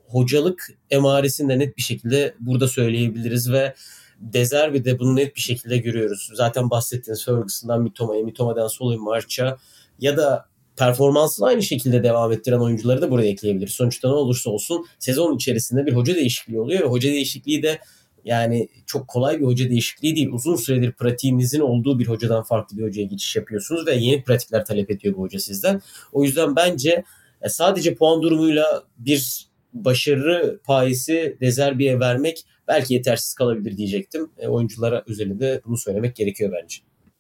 hocalık emaresini de net bir şekilde burada söyleyebiliriz ve Dezerbi de bunu net bir şekilde görüyoruz. Zaten bahsettiğiniz Ferguson'dan Mitoma'ya, Mitoma'dan Solay March'a ya da performansını aynı şekilde devam ettiren oyuncuları da buraya ekleyebilir. Sonuçta ne olursa olsun sezon içerisinde bir hoca değişikliği oluyor ve hoca değişikliği de yani çok kolay bir hoca değişikliği değil. Uzun süredir pratiğinizin olduğu bir hocadan farklı bir hocaya geçiş yapıyorsunuz ve yeni pratikler talep ediyor bu hoca sizden. O yüzden bence e, sadece puan durumuyla bir başarı payesi Dezerbi'ye vermek belki yetersiz kalabilir diyecektim. E, oyunculara özelinde bunu söylemek gerekiyor bence.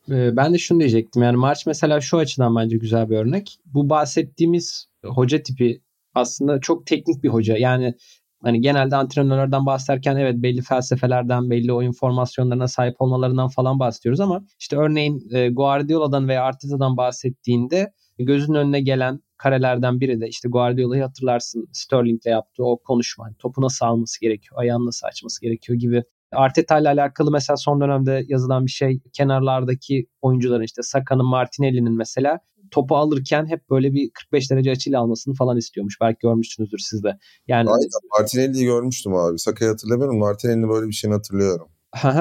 Ee, ben de şunu diyecektim. Yani March mesela şu açıdan bence güzel bir örnek. Bu bahsettiğimiz hoca tipi aslında çok teknik bir hoca. Yani hani genelde antrenörlerden bahsederken evet belli felsefelerden, belli oyun formasyonlarına sahip olmalarından falan bahsediyoruz ama işte örneğin e, Guardiola'dan veya Arteta'dan bahsettiğinde gözünün önüne gelen karelerden biri de işte Guardiola'yı hatırlarsın Sterling'le yaptığı o konuşma. Hani topu nasıl alması gerekiyor, ayağını nasıl açması gerekiyor gibi Arteta ile alakalı mesela son dönemde yazılan bir şey kenarlardaki oyuncuların işte Saka'nın Martinelli'nin mesela topu alırken hep böyle bir 45 derece açıyla almasını falan istiyormuş. Belki görmüşsünüzdür siz de. Yani Aynen Martinelli'yi görmüştüm abi. Saka'yı hatırlamıyorum. Martinelli'nin böyle bir şeyini hatırlıyorum.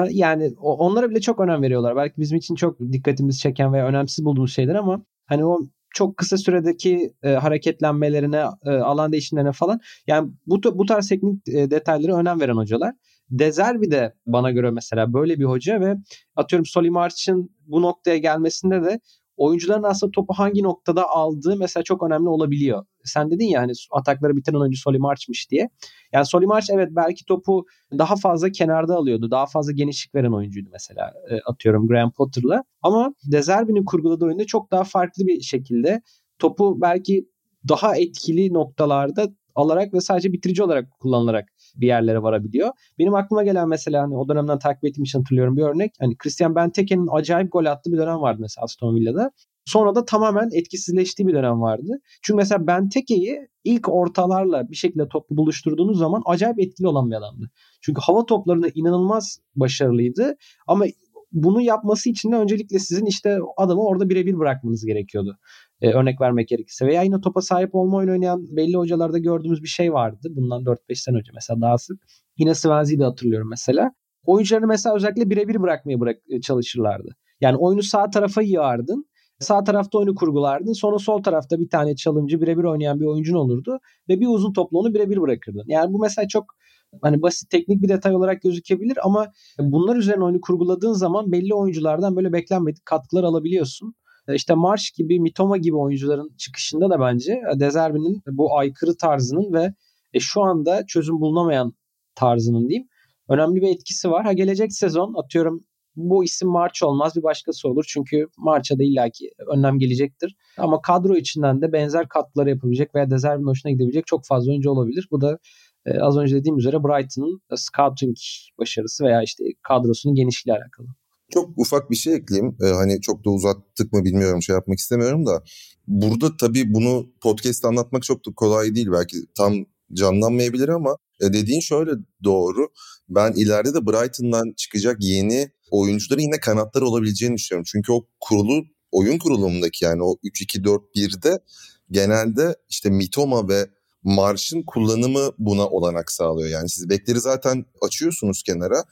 yani onlara bile çok önem veriyorlar. Belki bizim için çok dikkatimizi çeken veya önemsiz bulduğumuz şeyler ama hani o çok kısa süredeki e, hareketlenmelerine, e, alan değişimlerine falan yani bu bu tarz teknik e, detaylara önem veren hocalar. Dezerbi de bana göre mesela böyle bir hoca ve atıyorum Solimarch'ın bu noktaya gelmesinde de oyuncuların aslında topu hangi noktada aldığı mesela çok önemli olabiliyor. Sen dedin ya hani atakları bitiren oyuncu Solimarch'mış diye. Yani Solimarch evet belki topu daha fazla kenarda alıyordu. Daha fazla genişlik veren oyuncuydu mesela e, atıyorum Graham Potter'la. Ama Dezerbi'nin kurguladığı oyunda çok daha farklı bir şekilde topu belki daha etkili noktalarda alarak ve sadece bitirici olarak kullanılarak bir yerlere varabiliyor. Benim aklıma gelen mesela hani o dönemden takip ettiğim için hatırlıyorum bir örnek. Hani Christian Benteke'nin acayip gol attığı bir dönem vardı mesela Aston Villa'da. Sonra da tamamen etkisizleştiği bir dönem vardı. Çünkü mesela Benteke'yi ilk ortalarla bir şekilde toplu buluşturduğunuz zaman acayip etkili olan bir adamdı. Çünkü hava toplarında inanılmaz başarılıydı ama bunu yapması için de öncelikle sizin işte adamı orada birebir bırakmanız gerekiyordu. Ee, örnek vermek gerekirse. Veya yine topa sahip olma oyunu oynayan belli hocalarda gördüğümüz bir şey vardı. Bundan 4-5 sene önce mesela daha sık. Yine Swansea'yi de hatırlıyorum mesela. Oyuncularını mesela özellikle birebir bırakmaya bırak e, çalışırlardı. Yani oyunu sağ tarafa yığardın. Sağ tarafta oyunu kurgulardın. Sonra sol tarafta bir tane çalımcı birebir oynayan bir oyuncun olurdu. Ve bir uzun toplu onu birebir bırakırdın. Yani bu mesela çok hani basit teknik bir detay olarak gözükebilir ama bunlar üzerine oyunu kurguladığın zaman belli oyunculardan böyle beklenmedik katkılar alabiliyorsun. E, işte Marş gibi, Mitoma gibi oyuncuların çıkışında da bence e, Dezerbi'nin bu aykırı tarzının ve e, şu anda çözüm bulunamayan tarzının diyeyim önemli bir etkisi var. Ha gelecek sezon atıyorum bu isim March olmaz bir başkası olur. Çünkü March'a da illaki önlem gelecektir. Ama kadro içinden de benzer katkıları yapabilecek veya Dezerbi'nin hoşuna gidebilecek çok fazla oyuncu olabilir. Bu da az önce dediğim üzere Brighton'ın scouting başarısı veya işte kadrosunun genişliği alakalı. Çok ufak bir şey ekleyeyim. Ee, hani çok da uzattık mı bilmiyorum şey yapmak istemiyorum da. Burada tabii bunu podcast anlatmak çok da kolay değil. Belki tam canlanmayabilir ama e, dediğin şöyle doğru. Ben ileride de Brighton'dan çıkacak yeni oyuncuların yine kanatlar olabileceğini düşünüyorum. Çünkü o kurulu oyun kurulumundaki yani o 3-2-4-1'de genelde işte Mitoma ve Marş'ın kullanımı buna olanak sağlıyor. Yani siz bekleri zaten açıyorsunuz kenara.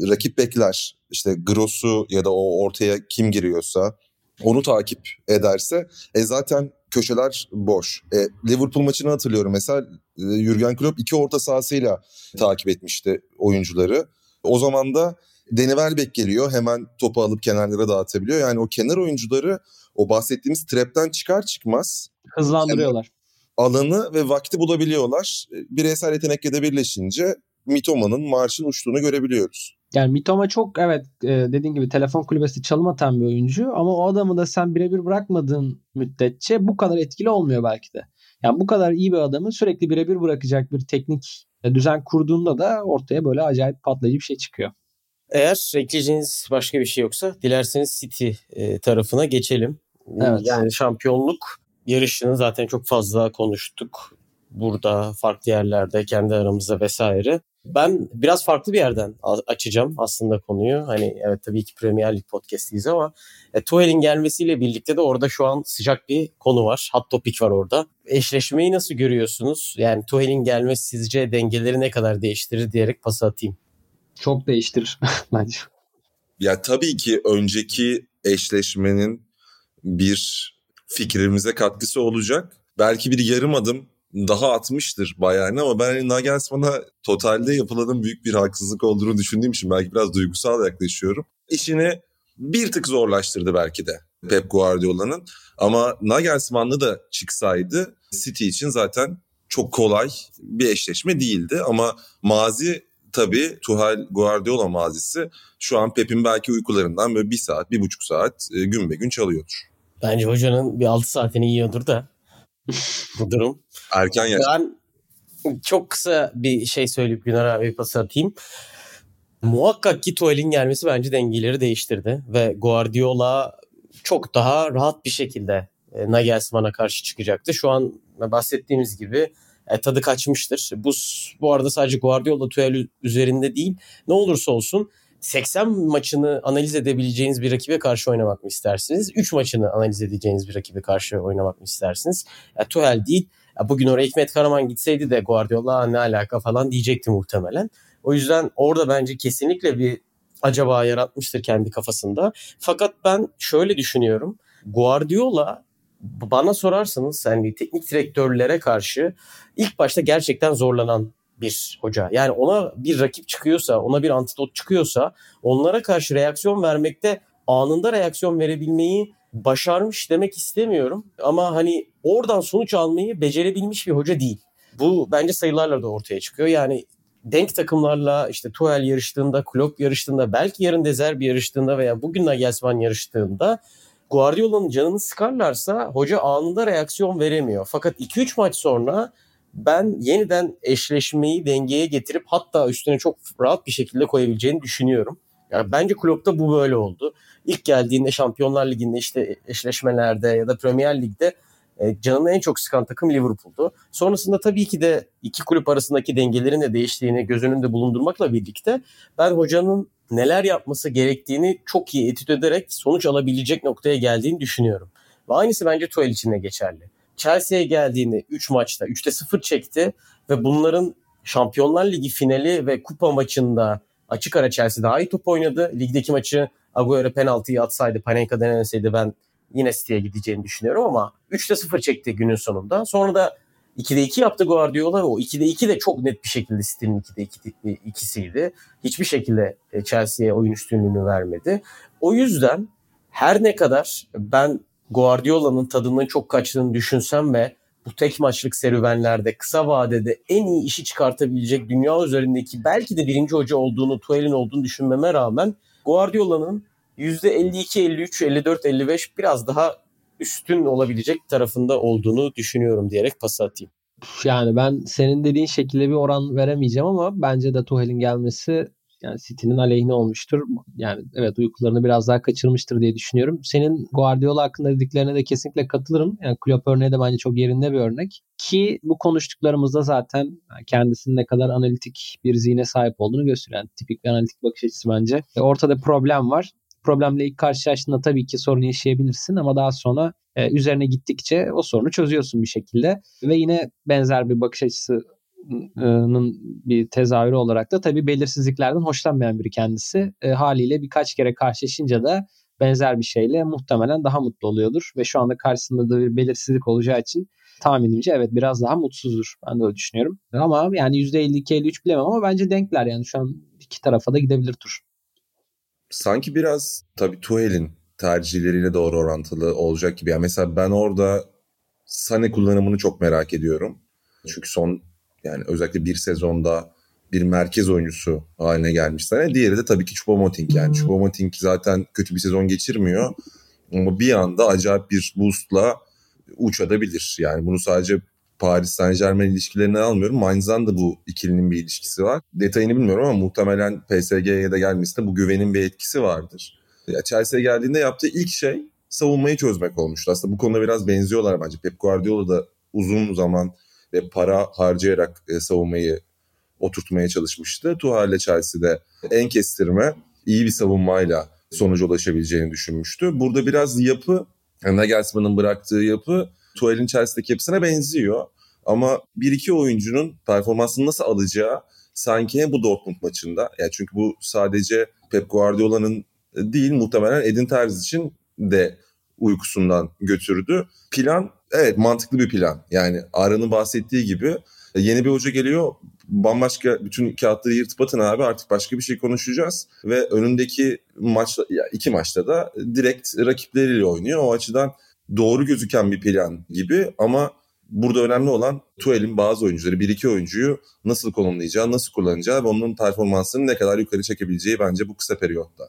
Rakip bekler işte Gross'u ya da o ortaya kim giriyorsa onu takip ederse e zaten köşeler boş. E, Liverpool maçını hatırlıyorum mesela e, Jurgen Klopp iki orta sahasıyla takip etmişti oyuncuları. O zaman da Danny Welbeck geliyor hemen topu alıp kenarlara dağıtabiliyor. Yani o kenar oyuncuları o bahsettiğimiz trapten çıkar çıkmaz hızlandırıyorlar. Alanı ve vakti bulabiliyorlar. E, bireysel yetenekle de birleşince Mitoma'nın marşın uçtuğunu görebiliyoruz. Yani Mitoma çok evet e, dediğin gibi telefon kulübesi çalım atan bir oyuncu ama o adamı da sen birebir bırakmadığın müddetçe bu kadar etkili olmuyor belki de. Yani bu kadar iyi bir adamı sürekli birebir bırakacak bir teknik e, düzen kurduğunda da ortaya böyle acayip patlayıcı bir şey çıkıyor. Eğer ekleyeceğiniz başka bir şey yoksa dilerseniz City e, tarafına geçelim. Evet. Yani şampiyonluk yarışını zaten çok fazla konuştuk. Burada farklı yerlerde kendi aramızda vesaire. Ben biraz farklı bir yerden açacağım aslında konuyu. Hani evet tabii ki Premier Lig podcast'iyiz ama e, Tuhel'in gelmesiyle birlikte de orada şu an sıcak bir konu var. Hot topic var orada. Eşleşmeyi nasıl görüyorsunuz? Yani Tuhel'in gelmesi sizce dengeleri ne kadar değiştirir diyerek pas atayım. Çok değiştirir bence. Ya tabii ki önceki eşleşmenin bir fikrimize katkısı olacak. Belki bir yarım adım daha atmıştır Bayern'e ama ben hani Nagelsmann'a totalde yapılanın büyük bir haksızlık olduğunu düşündüğüm için belki biraz duygusal yaklaşıyorum. İşini bir tık zorlaştırdı belki de Pep Guardiola'nın. Ama Nagelsmann'lı da çıksaydı City için zaten çok kolay bir eşleşme değildi. Ama mazi tabii Tuhal Guardiola mazisi şu an Pep'in belki uykularından böyle bir saat, bir buçuk saat e, gün be gün çalıyordur. Bence hocanın bir altı saatini yiyordur da bu durum. Erken yaş. Ben çok kısa bir şey söyleyip Güner abi pas atayım. Muhakkak ki Tuhel'in gelmesi bence dengeleri değiştirdi ve Guardiola çok daha rahat bir şekilde e, Nagelsmann'a karşı çıkacaktı. Şu an bahsettiğimiz gibi e, tadı kaçmıştır. Bu bu arada sadece Guardiola Tuchel üzerinde değil. Ne olursa olsun 80 maçını analiz edebileceğiniz bir rakibe karşı oynamak mı istersiniz? 3 maçını analiz edeceğiniz bir rakibe karşı oynamak mı istersiniz? Ya, Tuhel değil. Ya, bugün oraya Hikmet Karaman gitseydi de Guardiola ne alaka falan diyecekti muhtemelen. O yüzden orada bence kesinlikle bir acaba yaratmıştır kendi kafasında. Fakat ben şöyle düşünüyorum. Guardiola bana sorarsanız yani teknik direktörlere karşı ilk başta gerçekten zorlanan bir hoca. Yani ona bir rakip çıkıyorsa, ona bir antidot çıkıyorsa onlara karşı reaksiyon vermekte anında reaksiyon verebilmeyi başarmış demek istemiyorum. Ama hani oradan sonuç almayı becerebilmiş bir hoca değil. Bu bence sayılarla da ortaya çıkıyor. Yani denk takımlarla işte Tuchel yarıştığında, Klopp yarıştığında, belki yarın Dezerbi yarıştığında veya bugün Nagelsmann yarıştığında Guardiola'nın canını sıkarlarsa hoca anında reaksiyon veremiyor. Fakat 2-3 maç sonra ben yeniden eşleşmeyi dengeye getirip hatta üstüne çok rahat bir şekilde koyabileceğini düşünüyorum. Yani bence Klopp'ta bu böyle oldu. İlk geldiğinde Şampiyonlar Ligi'nde işte eşleşmelerde ya da Premier Lig'de e, canını en çok sıkan takım Liverpool'du. Sonrasında tabii ki de iki kulüp arasındaki dengelerin de değiştiğini göz önünde bulundurmakla birlikte ben hocanın neler yapması gerektiğini çok iyi etüt ederek sonuç alabilecek noktaya geldiğini düşünüyorum. Ve aynısı bence Tuchel için de geçerli. Chelsea'ye geldiğinde 3 maçta 3'te 0 çekti ve bunların Şampiyonlar Ligi finali ve kupa maçında açık ara Chelsea daha iyi top oynadı. Ligdeki maçı Agüero penaltıyı atsaydı, Panenka denemeseydi ben yine City'ye gideceğini düşünüyorum ama 3'te 0 çekti günün sonunda. Sonra da 2'de 2 yaptı Guardiola. O 2'de 2 de çok net bir şekilde City'nin 2'de 2 ikisiydi. Hiçbir şekilde e, Chelsea'ye oyun üstünlüğünü vermedi. O yüzden her ne kadar ben Guardiola'nın tadının çok kaçtığını düşünsem ve bu tek maçlık serüvenlerde kısa vadede en iyi işi çıkartabilecek dünya üzerindeki belki de birinci hoca olduğunu, Tuchel'in olduğunu düşünmeme rağmen Guardiola'nın %52, 53, 54, 55 biraz daha üstün olabilecek tarafında olduğunu düşünüyorum diyerek pas atayım. Yani ben senin dediğin şekilde bir oran veremeyeceğim ama bence de Tuhel'in gelmesi yani City'nin aleyhine olmuştur. Yani evet uykularını biraz daha kaçırmıştır diye düşünüyorum. Senin Guardiola hakkında dediklerine de kesinlikle katılırım. Yani Klopp örneği de bence çok yerinde bir örnek. Ki bu konuştuklarımızda zaten kendisinin ne kadar analitik bir zihne sahip olduğunu gösteriyor. Yani tipik bir analitik bakış açısı bence. E ortada problem var problemle ilk karşılaştığında tabii ki sorun yaşayabilirsin ama daha sonra e, üzerine gittikçe o sorunu çözüyorsun bir şekilde. Ve yine benzer bir bakış açısının bir tezahürü olarak da tabii belirsizliklerden hoşlanmayan biri kendisi. E, haliyle birkaç kere karşılaşınca da benzer bir şeyle muhtemelen daha mutlu oluyordur. Ve şu anda karşısında da bir belirsizlik olacağı için tahminimce evet biraz daha mutsuzdur. Ben de öyle düşünüyorum. Ama yani %52-53 bilemem ama bence denkler yani şu an iki tarafa da gidebilir tur sanki biraz tabii Tuhel'in tercihleriyle doğru orantılı olacak gibi. Yani mesela ben orada Sane kullanımını çok merak ediyorum. Çünkü son yani özellikle bir sezonda bir merkez oyuncusu haline gelmiş Sane. Diğeri de tabii ki Choupo-Moting yani. Choupo-Moting zaten kötü bir sezon geçirmiyor. Ama bir anda acayip bir boostla uçabilir. Yani bunu sadece Paris Saint Germain ilişkilerini almıyorum. Mainz'dan da bu ikilinin bir ilişkisi var. Detayını bilmiyorum ama muhtemelen PSG'ye de gelmesinde bu güvenin bir etkisi vardır. Ya Chelsea'ye geldiğinde yaptığı ilk şey savunmayı çözmek olmuştu. Aslında bu konuda biraz benziyorlar bence. Pep Guardiola da uzun zaman ve para harcayarak e, savunmayı oturtmaya çalışmıştı. Tuchel ile Chelsea'de en kestirme iyi bir savunmayla sonuca ulaşabileceğini düşünmüştü. Burada biraz yapı, Nagelsmann'ın bıraktığı yapı Tuhel'in Chelsea'deki yapısına benziyor. Ama bir iki oyuncunun performansını nasıl alacağı sanki bu Dortmund maçında. Yani çünkü bu sadece Pep Guardiola'nın değil muhtemelen Edin Terzic için de uykusundan götürdü. Plan evet mantıklı bir plan. Yani Ara'nın bahsettiği gibi yeni bir hoca geliyor. Bambaşka bütün kağıtları yırtıp atın abi artık başka bir şey konuşacağız. Ve önündeki maç, iki maçta da direkt rakipleriyle oynuyor. O açıdan doğru gözüken bir plan gibi ama burada önemli olan Tuel'in bazı oyuncuları, bir iki oyuncuyu nasıl konumlayacağı, nasıl kullanacağı ve onun performansını ne kadar yukarı çekebileceği bence bu kısa periyotta.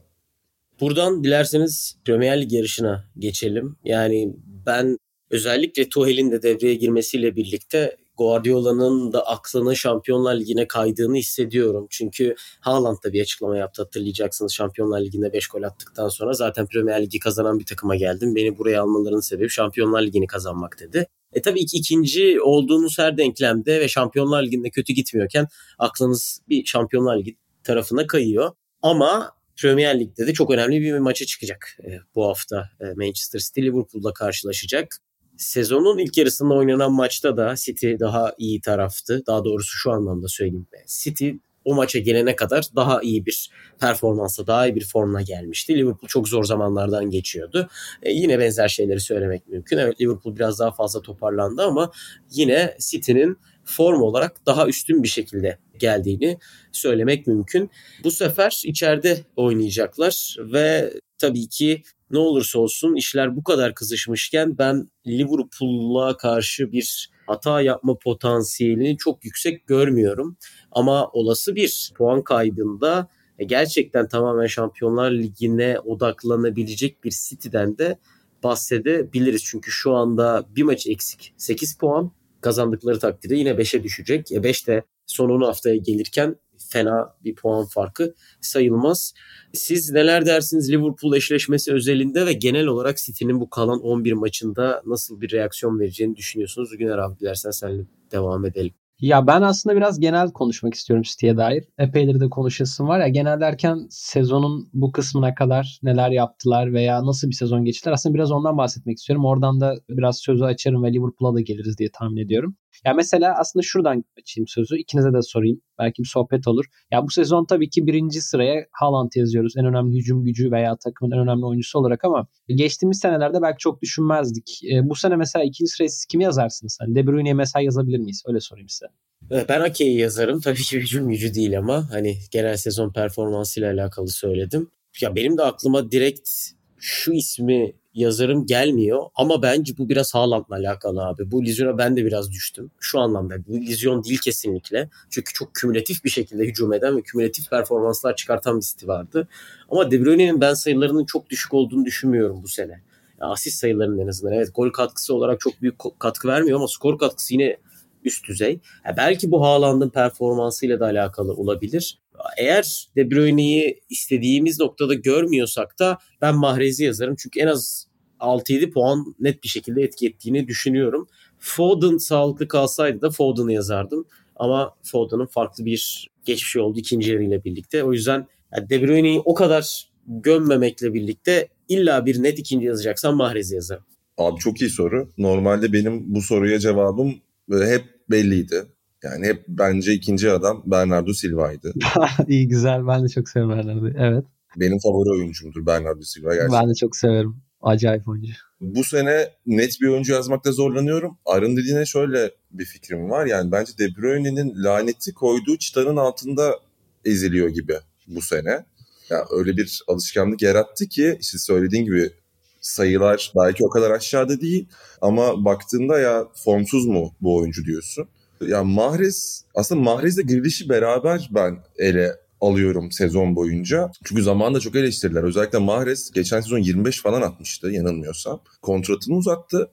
Buradan dilerseniz Premier Lig yarışına geçelim. Yani ben özellikle Tuhel'in de devreye girmesiyle birlikte Guardiola'nın da aklının Şampiyonlar Ligi'ne kaydığını hissediyorum. Çünkü Haaland da bir açıklama yaptı hatırlayacaksınız. Şampiyonlar Ligi'nde 5 gol attıktan sonra zaten Premier Ligi kazanan bir takıma geldim. Beni buraya almalarının sebebi Şampiyonlar Ligi'ni kazanmak dedi. E tabii ki ikinci olduğunuz her denklemde ve Şampiyonlar Ligi'nde kötü gitmiyorken aklınız bir Şampiyonlar Ligi tarafına kayıyor. Ama Premier Lig'de de çok önemli bir maça çıkacak e, bu hafta. E, Manchester City Liverpool'la karşılaşacak. Sezonun ilk yarısında oynanan maçta da City daha iyi taraftı. Daha doğrusu şu anlamda söyleyeyim. City o maça gelene kadar daha iyi bir performansa, daha iyi bir formla gelmişti. Liverpool çok zor zamanlardan geçiyordu. E, yine benzer şeyleri söylemek mümkün. Evet Liverpool biraz daha fazla toparlandı ama yine City'nin form olarak daha üstün bir şekilde geldiğini söylemek mümkün. Bu sefer içeride oynayacaklar ve tabii ki ne olursa olsun işler bu kadar kızışmışken ben Liverpool'a karşı bir hata yapma potansiyelini çok yüksek görmüyorum. Ama olası bir puan kaybında e, gerçekten tamamen Şampiyonlar Ligi'ne odaklanabilecek bir City'den de bahsedebiliriz. Çünkü şu anda bir maç eksik 8 puan kazandıkları takdirde yine 5'e düşecek. E 5 de son 10 haftaya gelirken fena bir puan farkı sayılmaz. Siz neler dersiniz Liverpool eşleşmesi özelinde ve genel olarak City'nin bu kalan 11 maçında nasıl bir reaksiyon vereceğini düşünüyorsunuz? Güner abi dilersen seninle devam edelim. Ya ben aslında biraz genel konuşmak istiyorum City'ye dair. Epeydir de konuşasım var ya. Genel derken sezonun bu kısmına kadar neler yaptılar veya nasıl bir sezon geçtiler. Aslında biraz ondan bahsetmek istiyorum. Oradan da biraz sözü açarım ve Liverpool'a da geliriz diye tahmin ediyorum. Ya mesela aslında şuradan açayım sözü. İkinize de sorayım. Belki bir sohbet olur. Ya bu sezon tabii ki birinci sıraya Haaland yazıyoruz. En önemli hücum gücü veya takımın en önemli oyuncusu olarak ama geçtiğimiz senelerde belki çok düşünmezdik. E, bu sene mesela ikinci sıraya siz kimi yazarsınız? Hani De Bruyne'ye mesela yazabilir miyiz? Öyle sorayım size. Ben Ake'yi yazarım. Tabii ki hücum gücü değil ama hani genel sezon performansıyla alakalı söyledim. Ya benim de aklıma direkt şu ismi yazarım gelmiyor ama bence bu biraz Haaland'la alakalı abi. Bu lizyona ben de biraz düştüm. Şu anlamda bu lizyon değil kesinlikle. Çünkü çok kümülatif bir şekilde hücum eden ve kümülatif performanslar çıkartan bir City vardı. Ama De Bruyne'nin ben sayılarının çok düşük olduğunu düşünmüyorum bu sene. Ya asist sayılarının en azından. Evet gol katkısı olarak çok büyük katkı vermiyor ama skor katkısı yine üst düzey. Ya belki bu Haaland'ın performansıyla da alakalı olabilir. Eğer De Bruyne'yi istediğimiz noktada görmüyorsak da ben Mahrez'i yazarım. Çünkü en az 6-7 puan net bir şekilde etki ettiğini düşünüyorum. Foden sağlıklı kalsaydı da Foden'ı yazardım. Ama Foden'ın farklı bir geçmişi oldu ikinci yarıyla birlikte. O yüzden yani De Bruyne'yi o kadar gömmemekle birlikte illa bir net ikinci yazacaksan Mahrez'i yazarım. Abi çok iyi soru. Normalde benim bu soruya cevabım hep belliydi. Yani hep bence ikinci adam Bernardo Silva'ydı. İyi güzel. Ben de çok severim Bernardo'yu. Evet. Benim favori oyuncumdur Bernardo Silva gerçekten. Ben de çok severim. Acayip oyuncu. Bu sene net bir oyuncu yazmakta zorlanıyorum. Arın dediğine şöyle bir fikrim var. Yani bence De Bruyne'nin laneti koyduğu çıtanın altında eziliyor gibi bu sene. Yani öyle bir alışkanlık yarattı ki işte söylediğin gibi sayılar belki o kadar aşağıda değil ama baktığında ya formsuz mu bu oyuncu diyorsun. Ya Mahrez aslında Mahrez'le Grealish'i beraber ben ele alıyorum sezon boyunca. Çünkü zamanında çok eleştirdiler. Özellikle Mahrez geçen sezon 25 falan atmıştı yanılmıyorsam. Kontratını uzattı.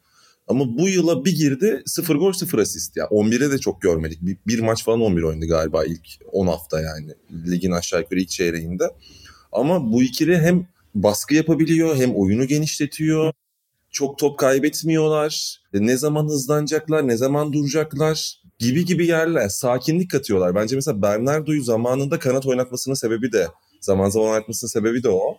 Ama bu yıla bir girdi 0 gol 0 asist. Ya yani 11'e de çok görmedik. Bir, bir maç falan 11 oynadı galiba ilk 10 hafta yani. Ligin aşağı yukarı ilk çeyreğinde. Ama bu ikili hem baskı yapabiliyor hem oyunu genişletiyor. Çok top kaybetmiyorlar. Ne zaman hızlanacaklar, ne zaman duracaklar gibi gibi yerler. Sakinlik katıyorlar. Bence mesela Bernardo'yu zamanında kanat oynatmasının sebebi de zaman zaman oynatmasının sebebi de o.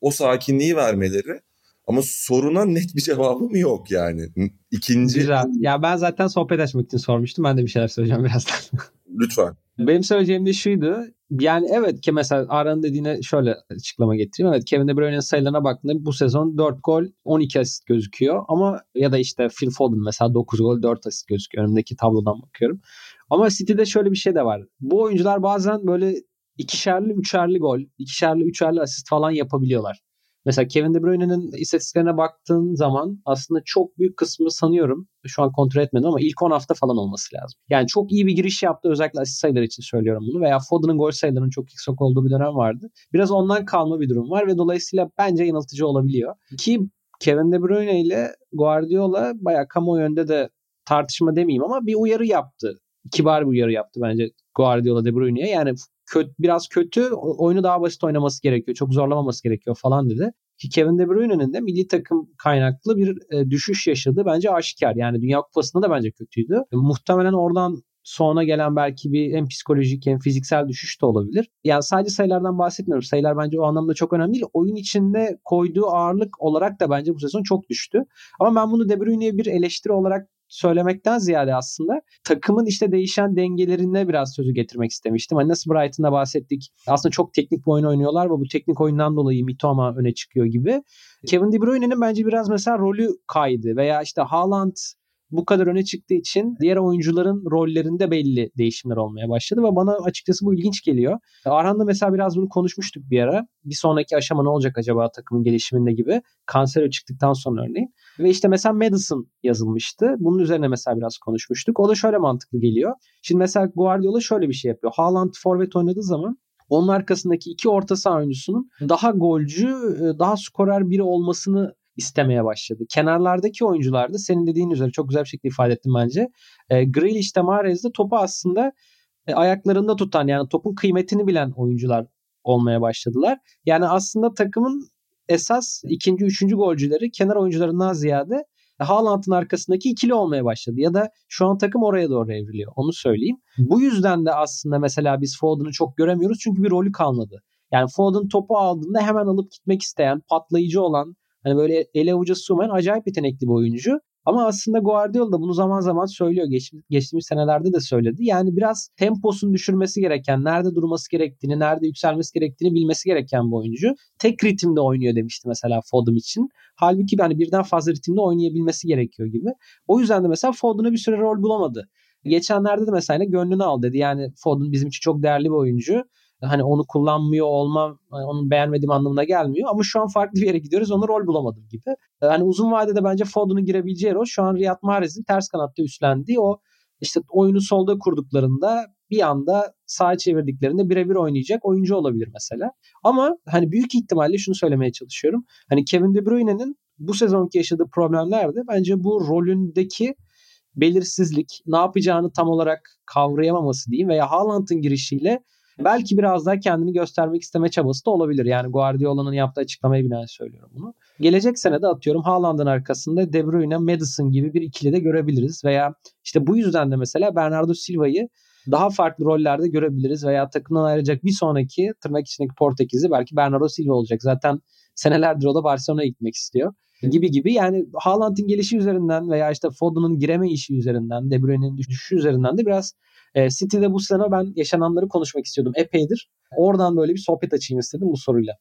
O sakinliği vermeleri. Ama soruna net bir cevabım yok yani. İkinci... Güzel. Ya ben zaten sohbet açmak için sormuştum. Ben de bir şeyler söyleyeceğim birazdan. Lütfen. Benim söyleyeceğim de şuydu. Yani evet ki mesela Aran'ın dediğine şöyle açıklama getireyim. Evet Kevin De Bruyne'nin sayılarına baktığımda bu sezon 4 gol 12 asist gözüküyor. Ama ya da işte Phil Foden mesela 9 gol 4 asist gözüküyor. Önümdeki tablodan bakıyorum. Ama City'de şöyle bir şey de var. Bu oyuncular bazen böyle ikişerli, üçerli gol, ikişerli, üçerli asist falan yapabiliyorlar. Mesela Kevin De Bruyne'nin istatistiklerine baktığın zaman aslında çok büyük kısmı sanıyorum şu an kontrol etmedim ama ilk 10 hafta falan olması lazım. Yani çok iyi bir giriş yaptı özellikle asist sayıları için söylüyorum bunu veya Foden'ın gol sayılarının çok yüksek olduğu bir dönem vardı. Biraz ondan kalma bir durum var ve dolayısıyla bence yanıltıcı olabiliyor. Ki Kevin De Bruyne ile Guardiola bayağı kamuoyu önünde de tartışma demeyeyim ama bir uyarı yaptı. Kibar bir uyarı yaptı bence Guardiola De Bruyne'ye. Yani kötü, biraz kötü oyunu daha basit oynaması gerekiyor. Çok zorlamaması gerekiyor falan dedi. Ki Kevin De Bruyne'nin de milli takım kaynaklı bir e, düşüş yaşadığı bence aşikar. Yani Dünya Kupası'nda da bence kötüydü. E, muhtemelen oradan sonra gelen belki bir hem psikolojik hem fiziksel düşüş de olabilir. Yani sadece sayılardan bahsetmiyorum. Sayılar bence o anlamda çok önemli değil. Oyun içinde koyduğu ağırlık olarak da bence bu sezon çok düştü. Ama ben bunu De Bruyne'ye bir eleştiri olarak söylemekten ziyade aslında takımın işte değişen dengelerine biraz sözü getirmek istemiştim. Hani nasıl Brighton'da bahsettik. Aslında çok teknik bir oyun oynuyorlar ve bu teknik oyundan dolayı Mitoma öne çıkıyor gibi. Kevin De Bruyne'nin bence biraz mesela rolü kaydı veya işte Haaland bu kadar öne çıktığı için diğer oyuncuların rollerinde belli değişimler olmaya başladı ve bana açıkçası bu ilginç geliyor. Arhan'la mesela biraz bunu konuşmuştuk bir ara. Bir sonraki aşama ne olacak acaba takımın gelişiminde gibi. Kanser çıktıktan sonra örneğin. Ve işte mesela Madison yazılmıştı. Bunun üzerine mesela biraz konuşmuştuk. O da şöyle mantıklı geliyor. Şimdi mesela Guardiola şöyle bir şey yapıyor. Haaland forvet oynadığı zaman onun arkasındaki iki orta saha oyuncusunun daha golcü, daha skorer biri olmasını istemeye başladı. Kenarlardaki oyuncularda senin dediğin üzere çok güzel bir şekilde ifade ettim bence. E, Grealish de Mahrez de topu aslında e, ayaklarında tutan yani topun kıymetini bilen oyuncular olmaya başladılar. Yani aslında takımın esas ikinci, üçüncü golcüleri kenar oyuncularından ziyade Haaland'ın arkasındaki ikili olmaya başladı. Ya da şu an takım oraya doğru evriliyor. Onu söyleyeyim. Bu yüzden de aslında mesela biz Foden'ı çok göremiyoruz. Çünkü bir rolü kalmadı. Yani Foden topu aldığında hemen alıp gitmek isteyen, patlayıcı olan, Hani böyle ele avuca sığmayan acayip yetenekli bir oyuncu. Ama aslında Guardiola da bunu zaman zaman söylüyor. Geç, geçtiğimiz senelerde de söyledi. Yani biraz temposunu düşürmesi gereken, nerede durması gerektiğini, nerede yükselmesi gerektiğini bilmesi gereken bir oyuncu. Tek ritimde oynuyor demişti mesela Foden için. Halbuki yani birden fazla ritimde oynayabilmesi gerekiyor gibi. O yüzden de mesela Foden'a bir süre rol bulamadı. Geçenlerde de mesela gönlünü al dedi. Yani Foden bizim için çok değerli bir oyuncu hani onu kullanmıyor olmam hani onu beğenmediğim anlamına gelmiyor. Ama şu an farklı bir yere gidiyoruz. Onu rol bulamadım gibi. Hani uzun vadede bence Foden'ın girebileceği rol şu an Riyad Mahrez'in ters kanatta üstlendiği o işte oyunu solda kurduklarında bir anda sağ çevirdiklerinde birebir oynayacak oyuncu olabilir mesela. Ama hani büyük ihtimalle şunu söylemeye çalışıyorum. Hani Kevin De Bruyne'nin bu sezonki yaşadığı problemler de bence bu rolündeki belirsizlik, ne yapacağını tam olarak kavrayamaması diyeyim veya Haaland'ın girişiyle Belki biraz daha kendini göstermek isteme çabası da olabilir. Yani Guardiola'nın yaptığı açıklamayı binaen söylüyorum bunu. Gelecek sene de atıyorum Haaland'ın arkasında De Bruyne, Madison gibi bir ikili de görebiliriz. Veya işte bu yüzden de mesela Bernardo Silva'yı daha farklı rollerde görebiliriz veya takımdan ayrılacak bir sonraki tırnak içindeki Portekizli belki Bernardo Silva olacak. Zaten senelerdir o da Barcelona'ya gitmek istiyor gibi gibi yani Haaland'ın gelişi üzerinden veya işte Foden'ın gireme işi üzerinden, De Bruyne'nin düşüşü üzerinden de biraz e, City'de bu sene ben yaşananları konuşmak istiyordum epeydir. Oradan böyle bir sohbet açayım istedim bu soruyla.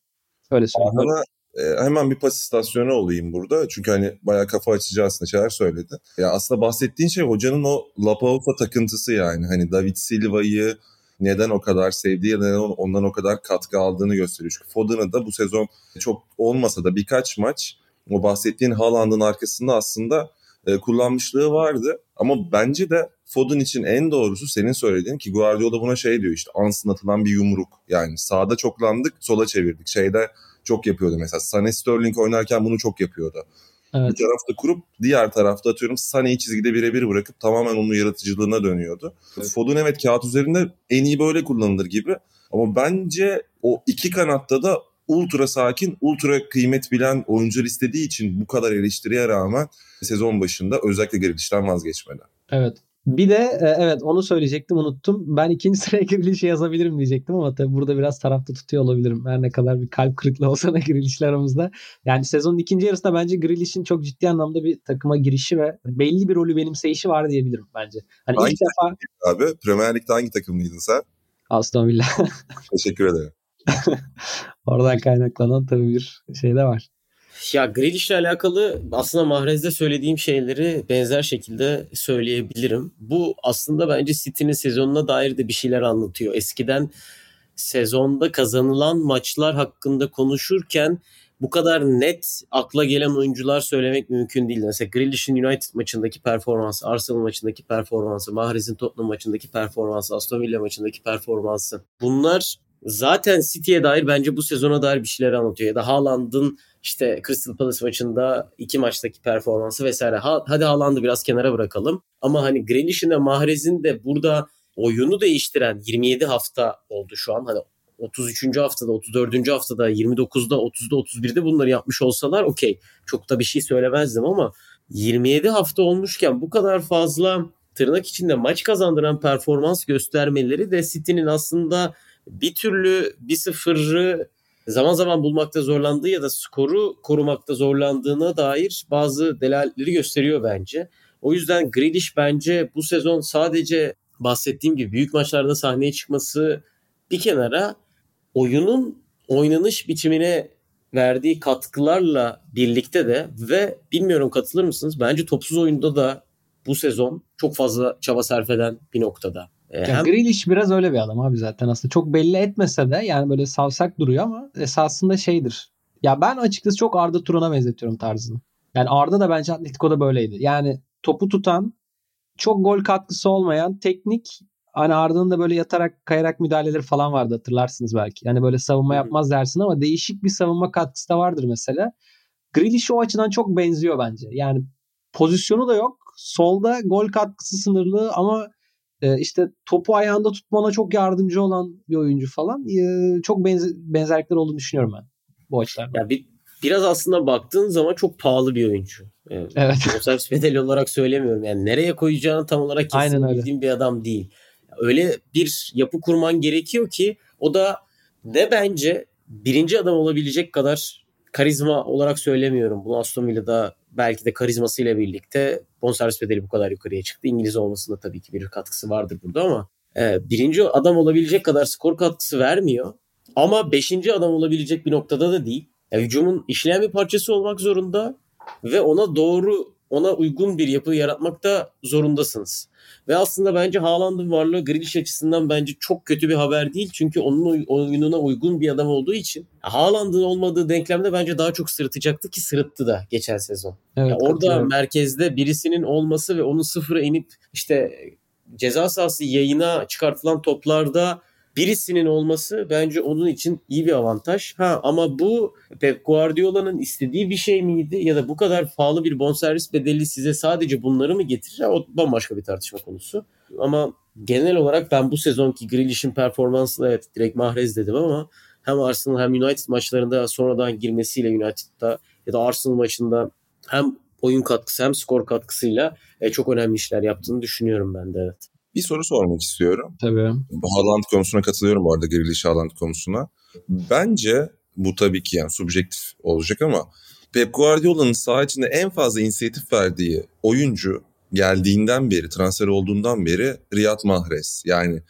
Öyle söyleyeyim. Ama e, hemen bir pas istasyonu olayım burada. Çünkü hani bayağı kafa açıcı aslında şeyler söyledi. Ya aslında bahsettiğin şey hocanın o Lapaupa takıntısı yani. Hani David Silva'yı neden o kadar sevdiği, neden ondan o kadar katkı aldığını gösteriyor. Çünkü Foden'ı da bu sezon çok olmasa da birkaç maç o bahsettiğin Haaland'ın arkasında aslında e, kullanmışlığı vardı. Ama bence de Foden için en doğrusu senin söylediğin ki Guardiola buna şey diyor işte ansın atılan bir yumruk. Yani sağda çoklandık sola çevirdik. Şeyde çok yapıyordu mesela. Sané Sterling oynarken bunu çok yapıyordu. Evet. Bir tarafta kurup diğer tarafta atıyorum Sané'yi çizgide birebir bırakıp tamamen onun yaratıcılığına dönüyordu. Evet. Foden evet kağıt üzerinde en iyi böyle kullanılır gibi. Ama bence o iki kanatta da ultra sakin, ultra kıymet bilen oyuncular istediği için bu kadar eleştiriye rağmen sezon başında özellikle Grealish'ten vazgeçmedi. Evet. Bir de e, evet onu söyleyecektim unuttum. Ben ikinci sıraya Grealish'i yazabilirim diyecektim ama tabii burada biraz tarafta tutuyor olabilirim. Her ne kadar bir kalp kırıklığı olsa da Grealish'le aramızda. Yani sezonun ikinci yarısında bence Grealish'in çok ciddi anlamda bir takıma girişi ve belli bir rolü benimseyişi var diyebilirim bence. Hani hangi ilk defa... Abi Premier Lig'de hangi takımlıydın sen? Aston Villa. Teşekkür ederim. Oradan kaynaklanan tabii bir şey de var. Ya Grealish'le alakalı aslında Mahrez'de söylediğim şeyleri benzer şekilde söyleyebilirim. Bu aslında bence City'nin sezonuna dair de bir şeyler anlatıyor. Eskiden sezonda kazanılan maçlar hakkında konuşurken bu kadar net akla gelen oyuncular söylemek mümkün değil. Mesela Grealish'in United maçındaki performansı, Arsenal maçındaki performansı, Mahrez'in Tottenham maçındaki performansı, Aston Villa maçındaki performansı. Bunlar zaten City'ye dair bence bu sezona dair bir şeyler anlatıyor. Ya da Haaland'ın işte Crystal Palace maçında iki maçtaki performansı vesaire. Ha, hadi Haaland'ı biraz kenara bırakalım. Ama hani Grealish'in de Mahrez'in de burada oyunu değiştiren 27 hafta oldu şu an. Hani 33. haftada, 34. haftada, 29'da, 30'da, 31'de bunları yapmış olsalar okey. Çok da bir şey söylemezdim ama 27 hafta olmuşken bu kadar fazla tırnak içinde maç kazandıran performans göstermeleri de City'nin aslında bir türlü bir sıfırı zaman zaman bulmakta zorlandığı ya da skoru korumakta zorlandığına dair bazı delaletleri gösteriyor bence. O yüzden Grealish bence bu sezon sadece bahsettiğim gibi büyük maçlarda sahneye çıkması bir kenara oyunun oynanış biçimine verdiği katkılarla birlikte de ve bilmiyorum katılır mısınız? Bence topsuz oyunda da bu sezon çok fazla çaba sarf eden bir noktada. Ee, hem... Grealish biraz öyle bir adam abi zaten aslında. Çok belli etmese de yani böyle savsak duruyor ama esasında şeydir. Ya ben açıkçası çok Arda Turan'a benzetiyorum tarzını. Yani Arda da bence Atletico'da böyleydi. Yani topu tutan, çok gol katkısı olmayan, teknik hani Arda'nın da böyle yatarak kayarak müdahaleleri falan vardı hatırlarsınız belki. Yani böyle savunma yapmaz dersin ama değişik bir savunma katkısı da vardır mesela. Grealish o açıdan çok benziyor bence. Yani pozisyonu da yok. Solda gol katkısı sınırlı ama e, işte topu ayağında tutmana çok yardımcı olan bir oyuncu falan. E, çok benzer, benzerlikler olduğunu düşünüyorum ben bu açılardan. Ya bir, biraz aslında baktığın zaman çok pahalı bir oyuncu. Evet. evet. Bonservis bedeli olarak söylemiyorum. Yani nereye koyacağını tam olarak kesin bildiğim bir adam değil öyle bir yapı kurman gerekiyor ki o da ne bence birinci adam olabilecek kadar karizma olarak söylemiyorum. Bunu Aston Villa'da belki de karizmasıyla birlikte bonservis bedeli bu kadar yukarıya çıktı. İngiliz olmasında tabii ki bir katkısı vardır burada ama e, birinci adam olabilecek kadar skor katkısı vermiyor. Ama beşinci adam olabilecek bir noktada da değil. Yani hücumun işleyen bir parçası olmak zorunda ve ona doğru ona uygun bir yapı yaratmakta zorundasınız. Ve aslında bence Haaland'ın varlığı Grealish açısından bence çok kötü bir haber değil. Çünkü onun oyununa uygun bir adam olduğu için. Haaland'ın olmadığı denklemde bence daha çok sırıtacaktı ki sırıttı da geçen sezon. Evet, yani orada merkezde birisinin olması ve onun sıfıra inip işte ceza sahası yayına çıkartılan toplarda birisinin olması bence onun için iyi bir avantaj. Ha ama bu Pep Guardiola'nın istediği bir şey miydi ya da bu kadar pahalı bir bonservis bedeli size sadece bunları mı getirir? O bambaşka bir tartışma konusu. Ama genel olarak ben bu sezonki Grealish'in performansını evet direkt Mahrez dedim ama hem Arsenal hem United maçlarında sonradan girmesiyle United'da ya da Arsenal maçında hem oyun katkısı hem skor katkısıyla e, çok önemli işler yaptığını düşünüyorum ben de evet. Bir soru sormak istiyorum. Tabii. Haaland konusuna katılıyorum bu arada Grealish Haaland konusuna. Bence bu tabii ki yani subjektif olacak ama Pep Guardiola'nın saha içinde en fazla inisiyatif verdiği oyuncu geldiğinden beri, transfer olduğundan beri Riyad Mahrez. Yani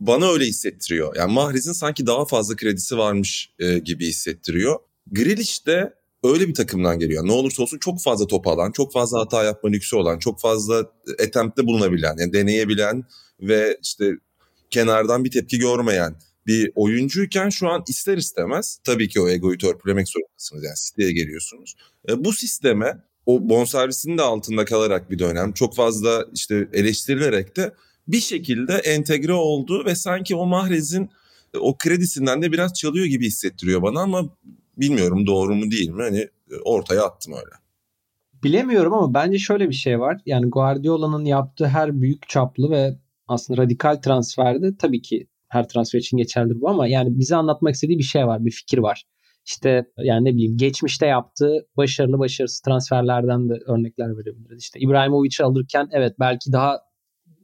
bana öyle hissettiriyor. Yani Mahrez'in sanki daha fazla kredisi varmış e, gibi hissettiriyor. Grealish de öyle bir takımdan geliyor. Ne olursa olsun çok fazla top alan, çok fazla hata yapma lüksü olan, çok fazla attempt'te bulunabilen, yani deneyebilen ve işte kenardan bir tepki görmeyen bir oyuncuyken şu an ister istemez tabii ki o egoyu törpülemek zorundasınız. Yani siteye geliyorsunuz. E, bu sisteme o bonservisinin de altında kalarak bir dönem çok fazla işte eleştirilerek de bir şekilde entegre oldu ve sanki o Mahrez'in o kredisinden de biraz çalıyor gibi hissettiriyor bana ama Bilmiyorum doğru mu değil mi? Hani e, ortaya attım öyle. Bilemiyorum ama bence şöyle bir şey var. Yani Guardiola'nın yaptığı her büyük çaplı ve aslında radikal transferde tabii ki her transfer için geçerlidir bu ama yani bize anlatmak istediği bir şey var, bir fikir var. İşte yani ne bileyim geçmişte yaptığı başarılı başarısız transferlerden de örnekler verebiliriz. İşte İbrahimovic'i alırken evet belki daha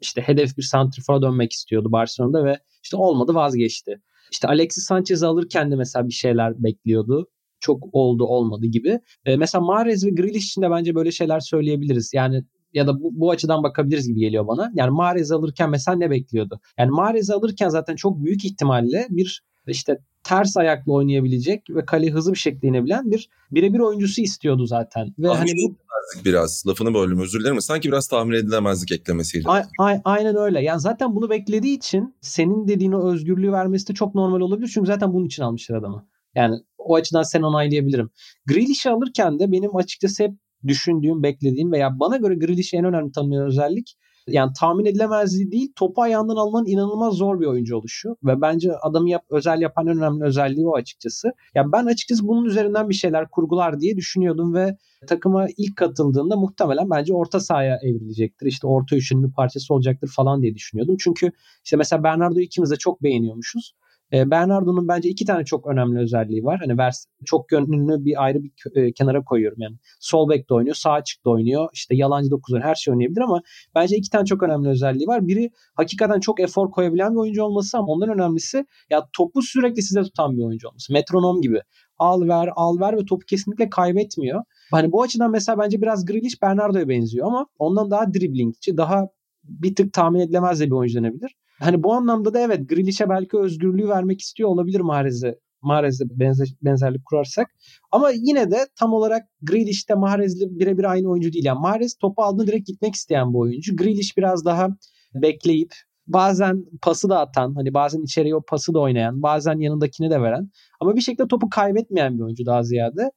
işte hedef bir santrifora dönmek istiyordu Barcelona'da ve işte olmadı vazgeçti. İşte Alexis Sanchez'i alırken de mesela bir şeyler bekliyordu. Çok oldu olmadı gibi. E, mesela Mahrez ve Grealish için de bence böyle şeyler söyleyebiliriz. Yani ya da bu, bu açıdan bakabiliriz gibi geliyor bana. Yani Mahrez alırken mesela ne bekliyordu? Yani Mahrez alırken zaten çok büyük ihtimalle bir işte ters ayakla oynayabilecek ve kale hızlı bir şekilde inebilen bir birebir oyuncusu istiyordu zaten. Ve tahmin hani bu biraz. Lafını böldüm özür dilerim. Sanki biraz tahmin edilemezlik eklemesiyle. A- a- aynen öyle. Yani zaten bunu beklediği için senin dediğin o özgürlüğü vermesi de çok normal olabilir. Çünkü zaten bunun için almışlar adamı. Yani o açıdan sen onaylayabilirim. Grealish'i alırken de benim açıkçası hep düşündüğüm, beklediğim veya bana göre Grealish'i en önemli tanımlayan özellik yani tahmin edilemezliği değil topu ayağından almanın inanılmaz zor bir oyuncu oluşu ve bence adamı yap, özel yapan önemli özelliği o açıkçası. Yani ben açıkçası bunun üzerinden bir şeyler kurgular diye düşünüyordum ve takıma ilk katıldığında muhtemelen bence orta sahaya evrilecektir. İşte orta üçünün bir parçası olacaktır falan diye düşünüyordum. Çünkü işte mesela Bernardo ikimiz de çok beğeniyormuşuz. E, Bernardo'nun bence iki tane çok önemli özelliği var. Hani vers çok yönlü bir ayrı bir e, kenara koyuyorum yani. Sol bek de oynuyor, sağ açık da oynuyor. İşte yalancı dokuz her şey oynayabilir ama bence iki tane çok önemli özelliği var. Biri hakikaten çok efor koyabilen bir oyuncu olması ama ondan önemlisi ya topu sürekli size tutan bir oyuncu olması. Metronom gibi. Al ver, al ver ve topu kesinlikle kaybetmiyor. Hani bu açıdan mesela bence biraz Grealish Bernardo'ya benziyor ama ondan daha driblingçi, daha bir tık tahmin edilemez de bir oyuncu denebilir. Hani bu anlamda da evet Grealish'e belki özgürlüğü vermek istiyor olabilir Mahrez'e. Mahrez'le benzer, benzerlik kurarsak. Ama yine de tam olarak Grealish'te Mahrez'le birebir aynı oyuncu değil. Yani Mahrez topu aldığında direkt gitmek isteyen bu oyuncu. Grealish biraz daha bekleyip bazen pası da atan, hani bazen içeriye o pası da oynayan, bazen yanındakini de veren ama bir şekilde topu kaybetmeyen bir oyuncu daha ziyade.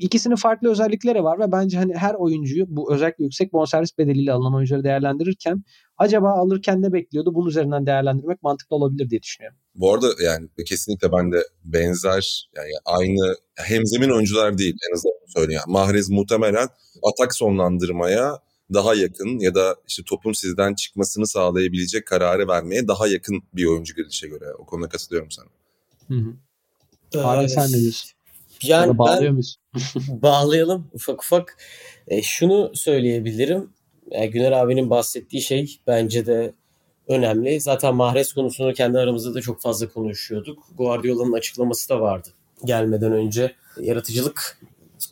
İkisinin farklı özellikleri var ve bence hani her oyuncuyu bu özellikle yüksek bonservis bedeliyle alınan oyuncuları değerlendirirken acaba alırken ne bekliyordu? Bunun üzerinden değerlendirmek mantıklı olabilir diye düşünüyorum. Bu arada yani kesinlikle ben de benzer yani aynı hemzemin oyuncular değil en azından söyleyeyim. Yani Mahrez muhtemelen atak sonlandırmaya daha yakın ya da işte topun sizden çıkmasını sağlayabilecek kararı vermeye daha yakın bir oyuncu Grealish'e göre. O konuda katılıyorum sana. Hı hı. Ee, sen ne diyorsun? Yani bağlıyor muyuz? bağlayalım ufak ufak. E, şunu söyleyebilirim. Yani Güner abinin bahsettiği şey bence de önemli. Zaten Mahrez konusunu kendi aramızda da çok fazla konuşuyorduk. Guardiola'nın açıklaması da vardı gelmeden önce. Yaratıcılık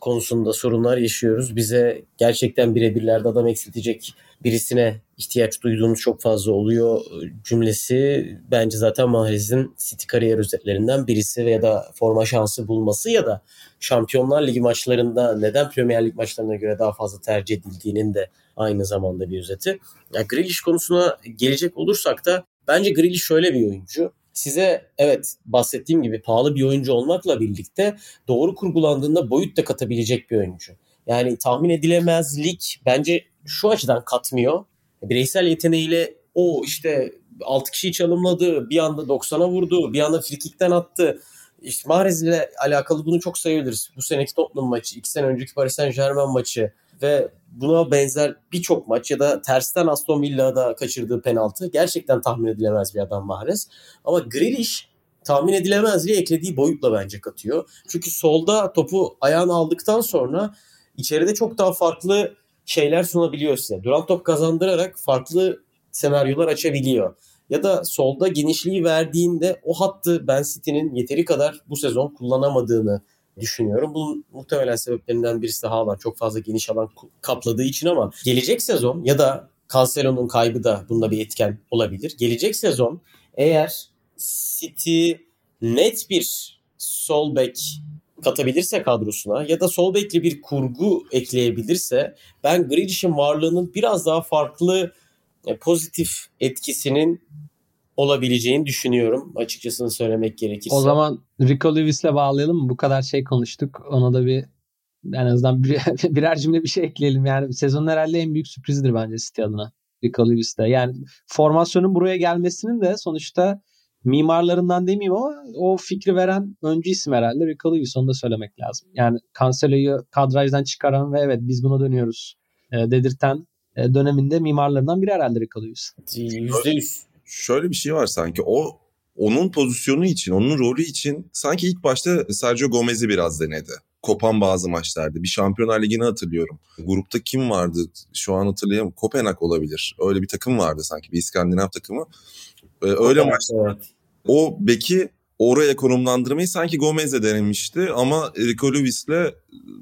konusunda sorunlar yaşıyoruz. Bize gerçekten birebirlerde adam eksiltecek birisine ihtiyaç duyduğumuz çok fazla oluyor cümlesi bence zaten Mahrez'in City kariyer özetlerinden birisi veya da forma şansı bulması ya da Şampiyonlar Ligi maçlarında neden Premier Lig maçlarına göre daha fazla tercih edildiğinin de aynı zamanda bir özeti. Ya Grealish konusuna gelecek olursak da bence Grealish şöyle bir oyuncu size evet bahsettiğim gibi pahalı bir oyuncu olmakla birlikte doğru kurgulandığında boyut da katabilecek bir oyuncu. Yani tahmin edilemezlik bence şu açıdan katmıyor. Bireysel yeteneğiyle o işte 6 kişiyi çalımladı, bir anda 90'a vurdu, bir anda frikikten attı. İşte Mahrez ile alakalı bunu çok sayabiliriz. Bu seneki Tottenham maçı, iki sene önceki Paris Saint Germain maçı ve buna benzer birçok maç ya da tersten Aston Villa'da kaçırdığı penaltı gerçekten tahmin edilemez bir adam Mahrez. Ama Grealish tahmin edilemezliği eklediği boyutla bence katıyor. Çünkü solda topu ayağına aldıktan sonra içeride çok daha farklı şeyler sunabiliyor size. Duran top kazandırarak farklı senaryolar açabiliyor. Ya da solda genişliği verdiğinde o hattı Ben City'nin yeteri kadar bu sezon kullanamadığını düşünüyorum. Bunun muhtemelen sebeplerinden birisi de Haaland çok fazla geniş alan kapladığı için ama gelecek sezon ya da Cancelo'nun kaybı da bunda bir etken olabilir. Gelecek sezon eğer City net bir sol bek katabilirse kadrosuna ya da sol bekli bir kurgu ekleyebilirse ben Grealish'in varlığının biraz daha farklı e, pozitif etkisinin olabileceğini düşünüyorum açıkçası söylemek gerekirse. O zaman Rico Lewis'le bağlayalım mı? Bu kadar şey konuştuk. Ona da bir en azından bir, birer cümle bir şey ekleyelim. Yani sezonun herhalde en büyük sürprizidir bence City adına. Rico Lewis'te. Yani formasyonun buraya gelmesinin de sonuçta mimarlarından demeyeyim ama o fikri veren öncü isim herhalde Rico Lewis onu da söylemek lazım. Yani Cancelo'yu kadrajdan çıkaran ve evet biz buna dönüyoruz e, dedirten e, döneminde mimarlarından biri herhalde Rico Lewis. %100 şöyle bir şey var sanki. O onun pozisyonu için, onun rolü için sanki ilk başta Sergio Gomez'i biraz denedi. Kopan bazı maçlarda. Bir Şampiyonlar Ligi'ni hatırlıyorum. Grupta kim vardı? Şu an hatırlayamam. Kopenhag olabilir. Öyle bir takım vardı sanki. Bir İskandinav takımı. Ee, öyle maçlar. Evet. O beki oraya konumlandırmayı sanki Gomez'le denemişti ama Rico Lewis'le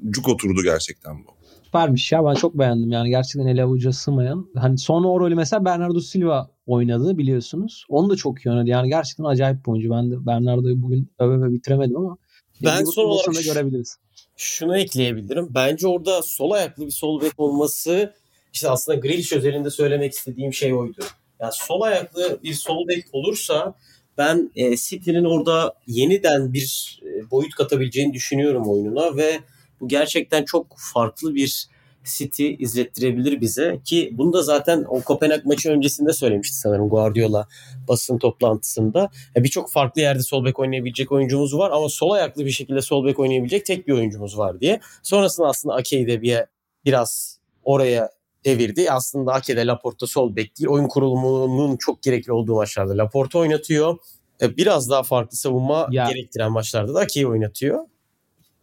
cuk oturdu gerçekten bu süpermiş ya. Ben çok beğendim yani. Gerçekten ele avuca sığmayan. Hani sonra o rolü mesela Bernardo Silva oynadı biliyorsunuz. Onu da çok iyi oynadı. Yani gerçekten acayip bir oyuncu. Ben de Bernardo'yu bugün öve öve bitiremedim ama ben son olarak da görebiliriz. Şunu ekleyebilirim. Bence orada sol ayaklı bir sol bek olması işte aslında Grealish özelinde söylemek istediğim şey oydu. Yani sol ayaklı bir sol bek olursa ben e, City'nin orada yeniden bir e, boyut katabileceğini düşünüyorum oyununa ve bu gerçekten çok farklı bir City izlettirebilir bize ki bunu da zaten o Kopenhag maçı öncesinde söylemişti sanırım Guardiola basın toplantısında. Birçok farklı yerde sol bek oynayabilecek oyuncumuz var ama sol ayaklı bir şekilde sol bek oynayabilecek tek bir oyuncumuz var diye. Sonrasında aslında Ake'yi de bir biraz oraya evirdi. Aslında Ake'de Laporta sol bek değil. Oyun kurulumunun çok gerekli olduğu maçlarda Laporta oynatıyor. E, biraz daha farklı savunma Ya. gerektiren maçlarda da Ake'yi oynatıyor.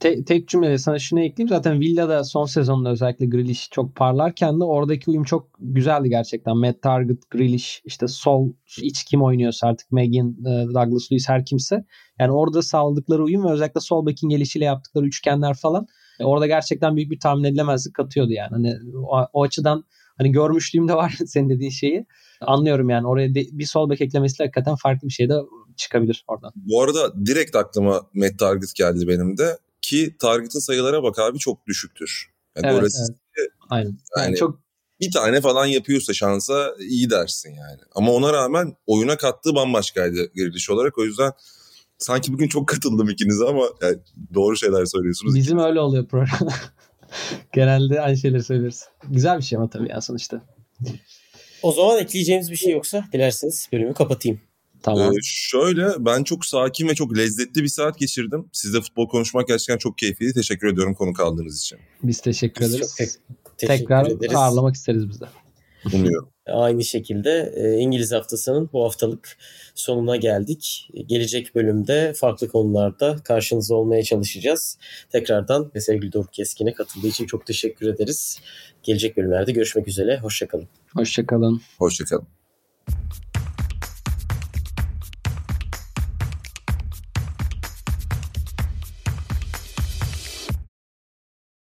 Te- tek cümlede sana şunu ekleyeyim. Zaten Villa'da son sezonda özellikle Grealish çok parlarken de oradaki uyum çok güzeldi gerçekten. Matt Target, Grealish, işte sol iç kim oynuyorsa artık Megan, e, Douglas Luiz her kimse. Yani orada sağladıkları uyum ve özellikle sol bekin gelişiyle yaptıkları üçgenler falan orada gerçekten büyük bir tahmin edilemezlik katıyordu yani. Hani o, o açıdan hani görmüşlüğüm de var senin dediğin şeyi. Anlıyorum yani oraya de- bir sol bek eklemesiyle hakikaten farklı bir şey de çıkabilir oradan. Bu arada direkt aklıma Matt Target geldi benim de. Ki Target'ın sayılara bak abi çok düşüktür. Yani Evet, evet. asisti Aynen. Yani Yani- çok bir tane falan yapıyorsa şansa iyi dersin yani. Ama ona rağmen oyuna kattığı bambaşkaydı Grealish olarak. O yüzden sanki bugün çok katıldım ikinize ama yani doğru şeyler söylüyorsunuz. Bizim öyle oluyor program. Genelde aynı şeyleri söylüyoruz. Güzel bir şey ama tabii ya sonuçta. O zaman ekleyeceğimiz bir şey yoksa dilerseniz bölümü kapatayım. Tamam. Ee, şöyle ben çok sakin ve çok lezzetli bir saat geçirdim. Sizle futbol konuşmak gerçekten çok keyifliydi. Teşekkür ediyorum konuk aldığınız için. Biz teşekkür Biz ederiz. çok Teşekkür Tekrar ederiz. ağırlamak isteriz biz de. Umuyorum. Aynı şekilde e, İngiliz haftasının bu haftalık sonuna geldik. Gelecek bölümde farklı konularda karşınızda olmaya çalışacağız. Tekrardan ve sevgili Doruk Keskin'e katıldığı için çok teşekkür ederiz. Gelecek bölümlerde görüşmek üzere. Hoşçakalın. Hoşçakalın. Hoşçakalın.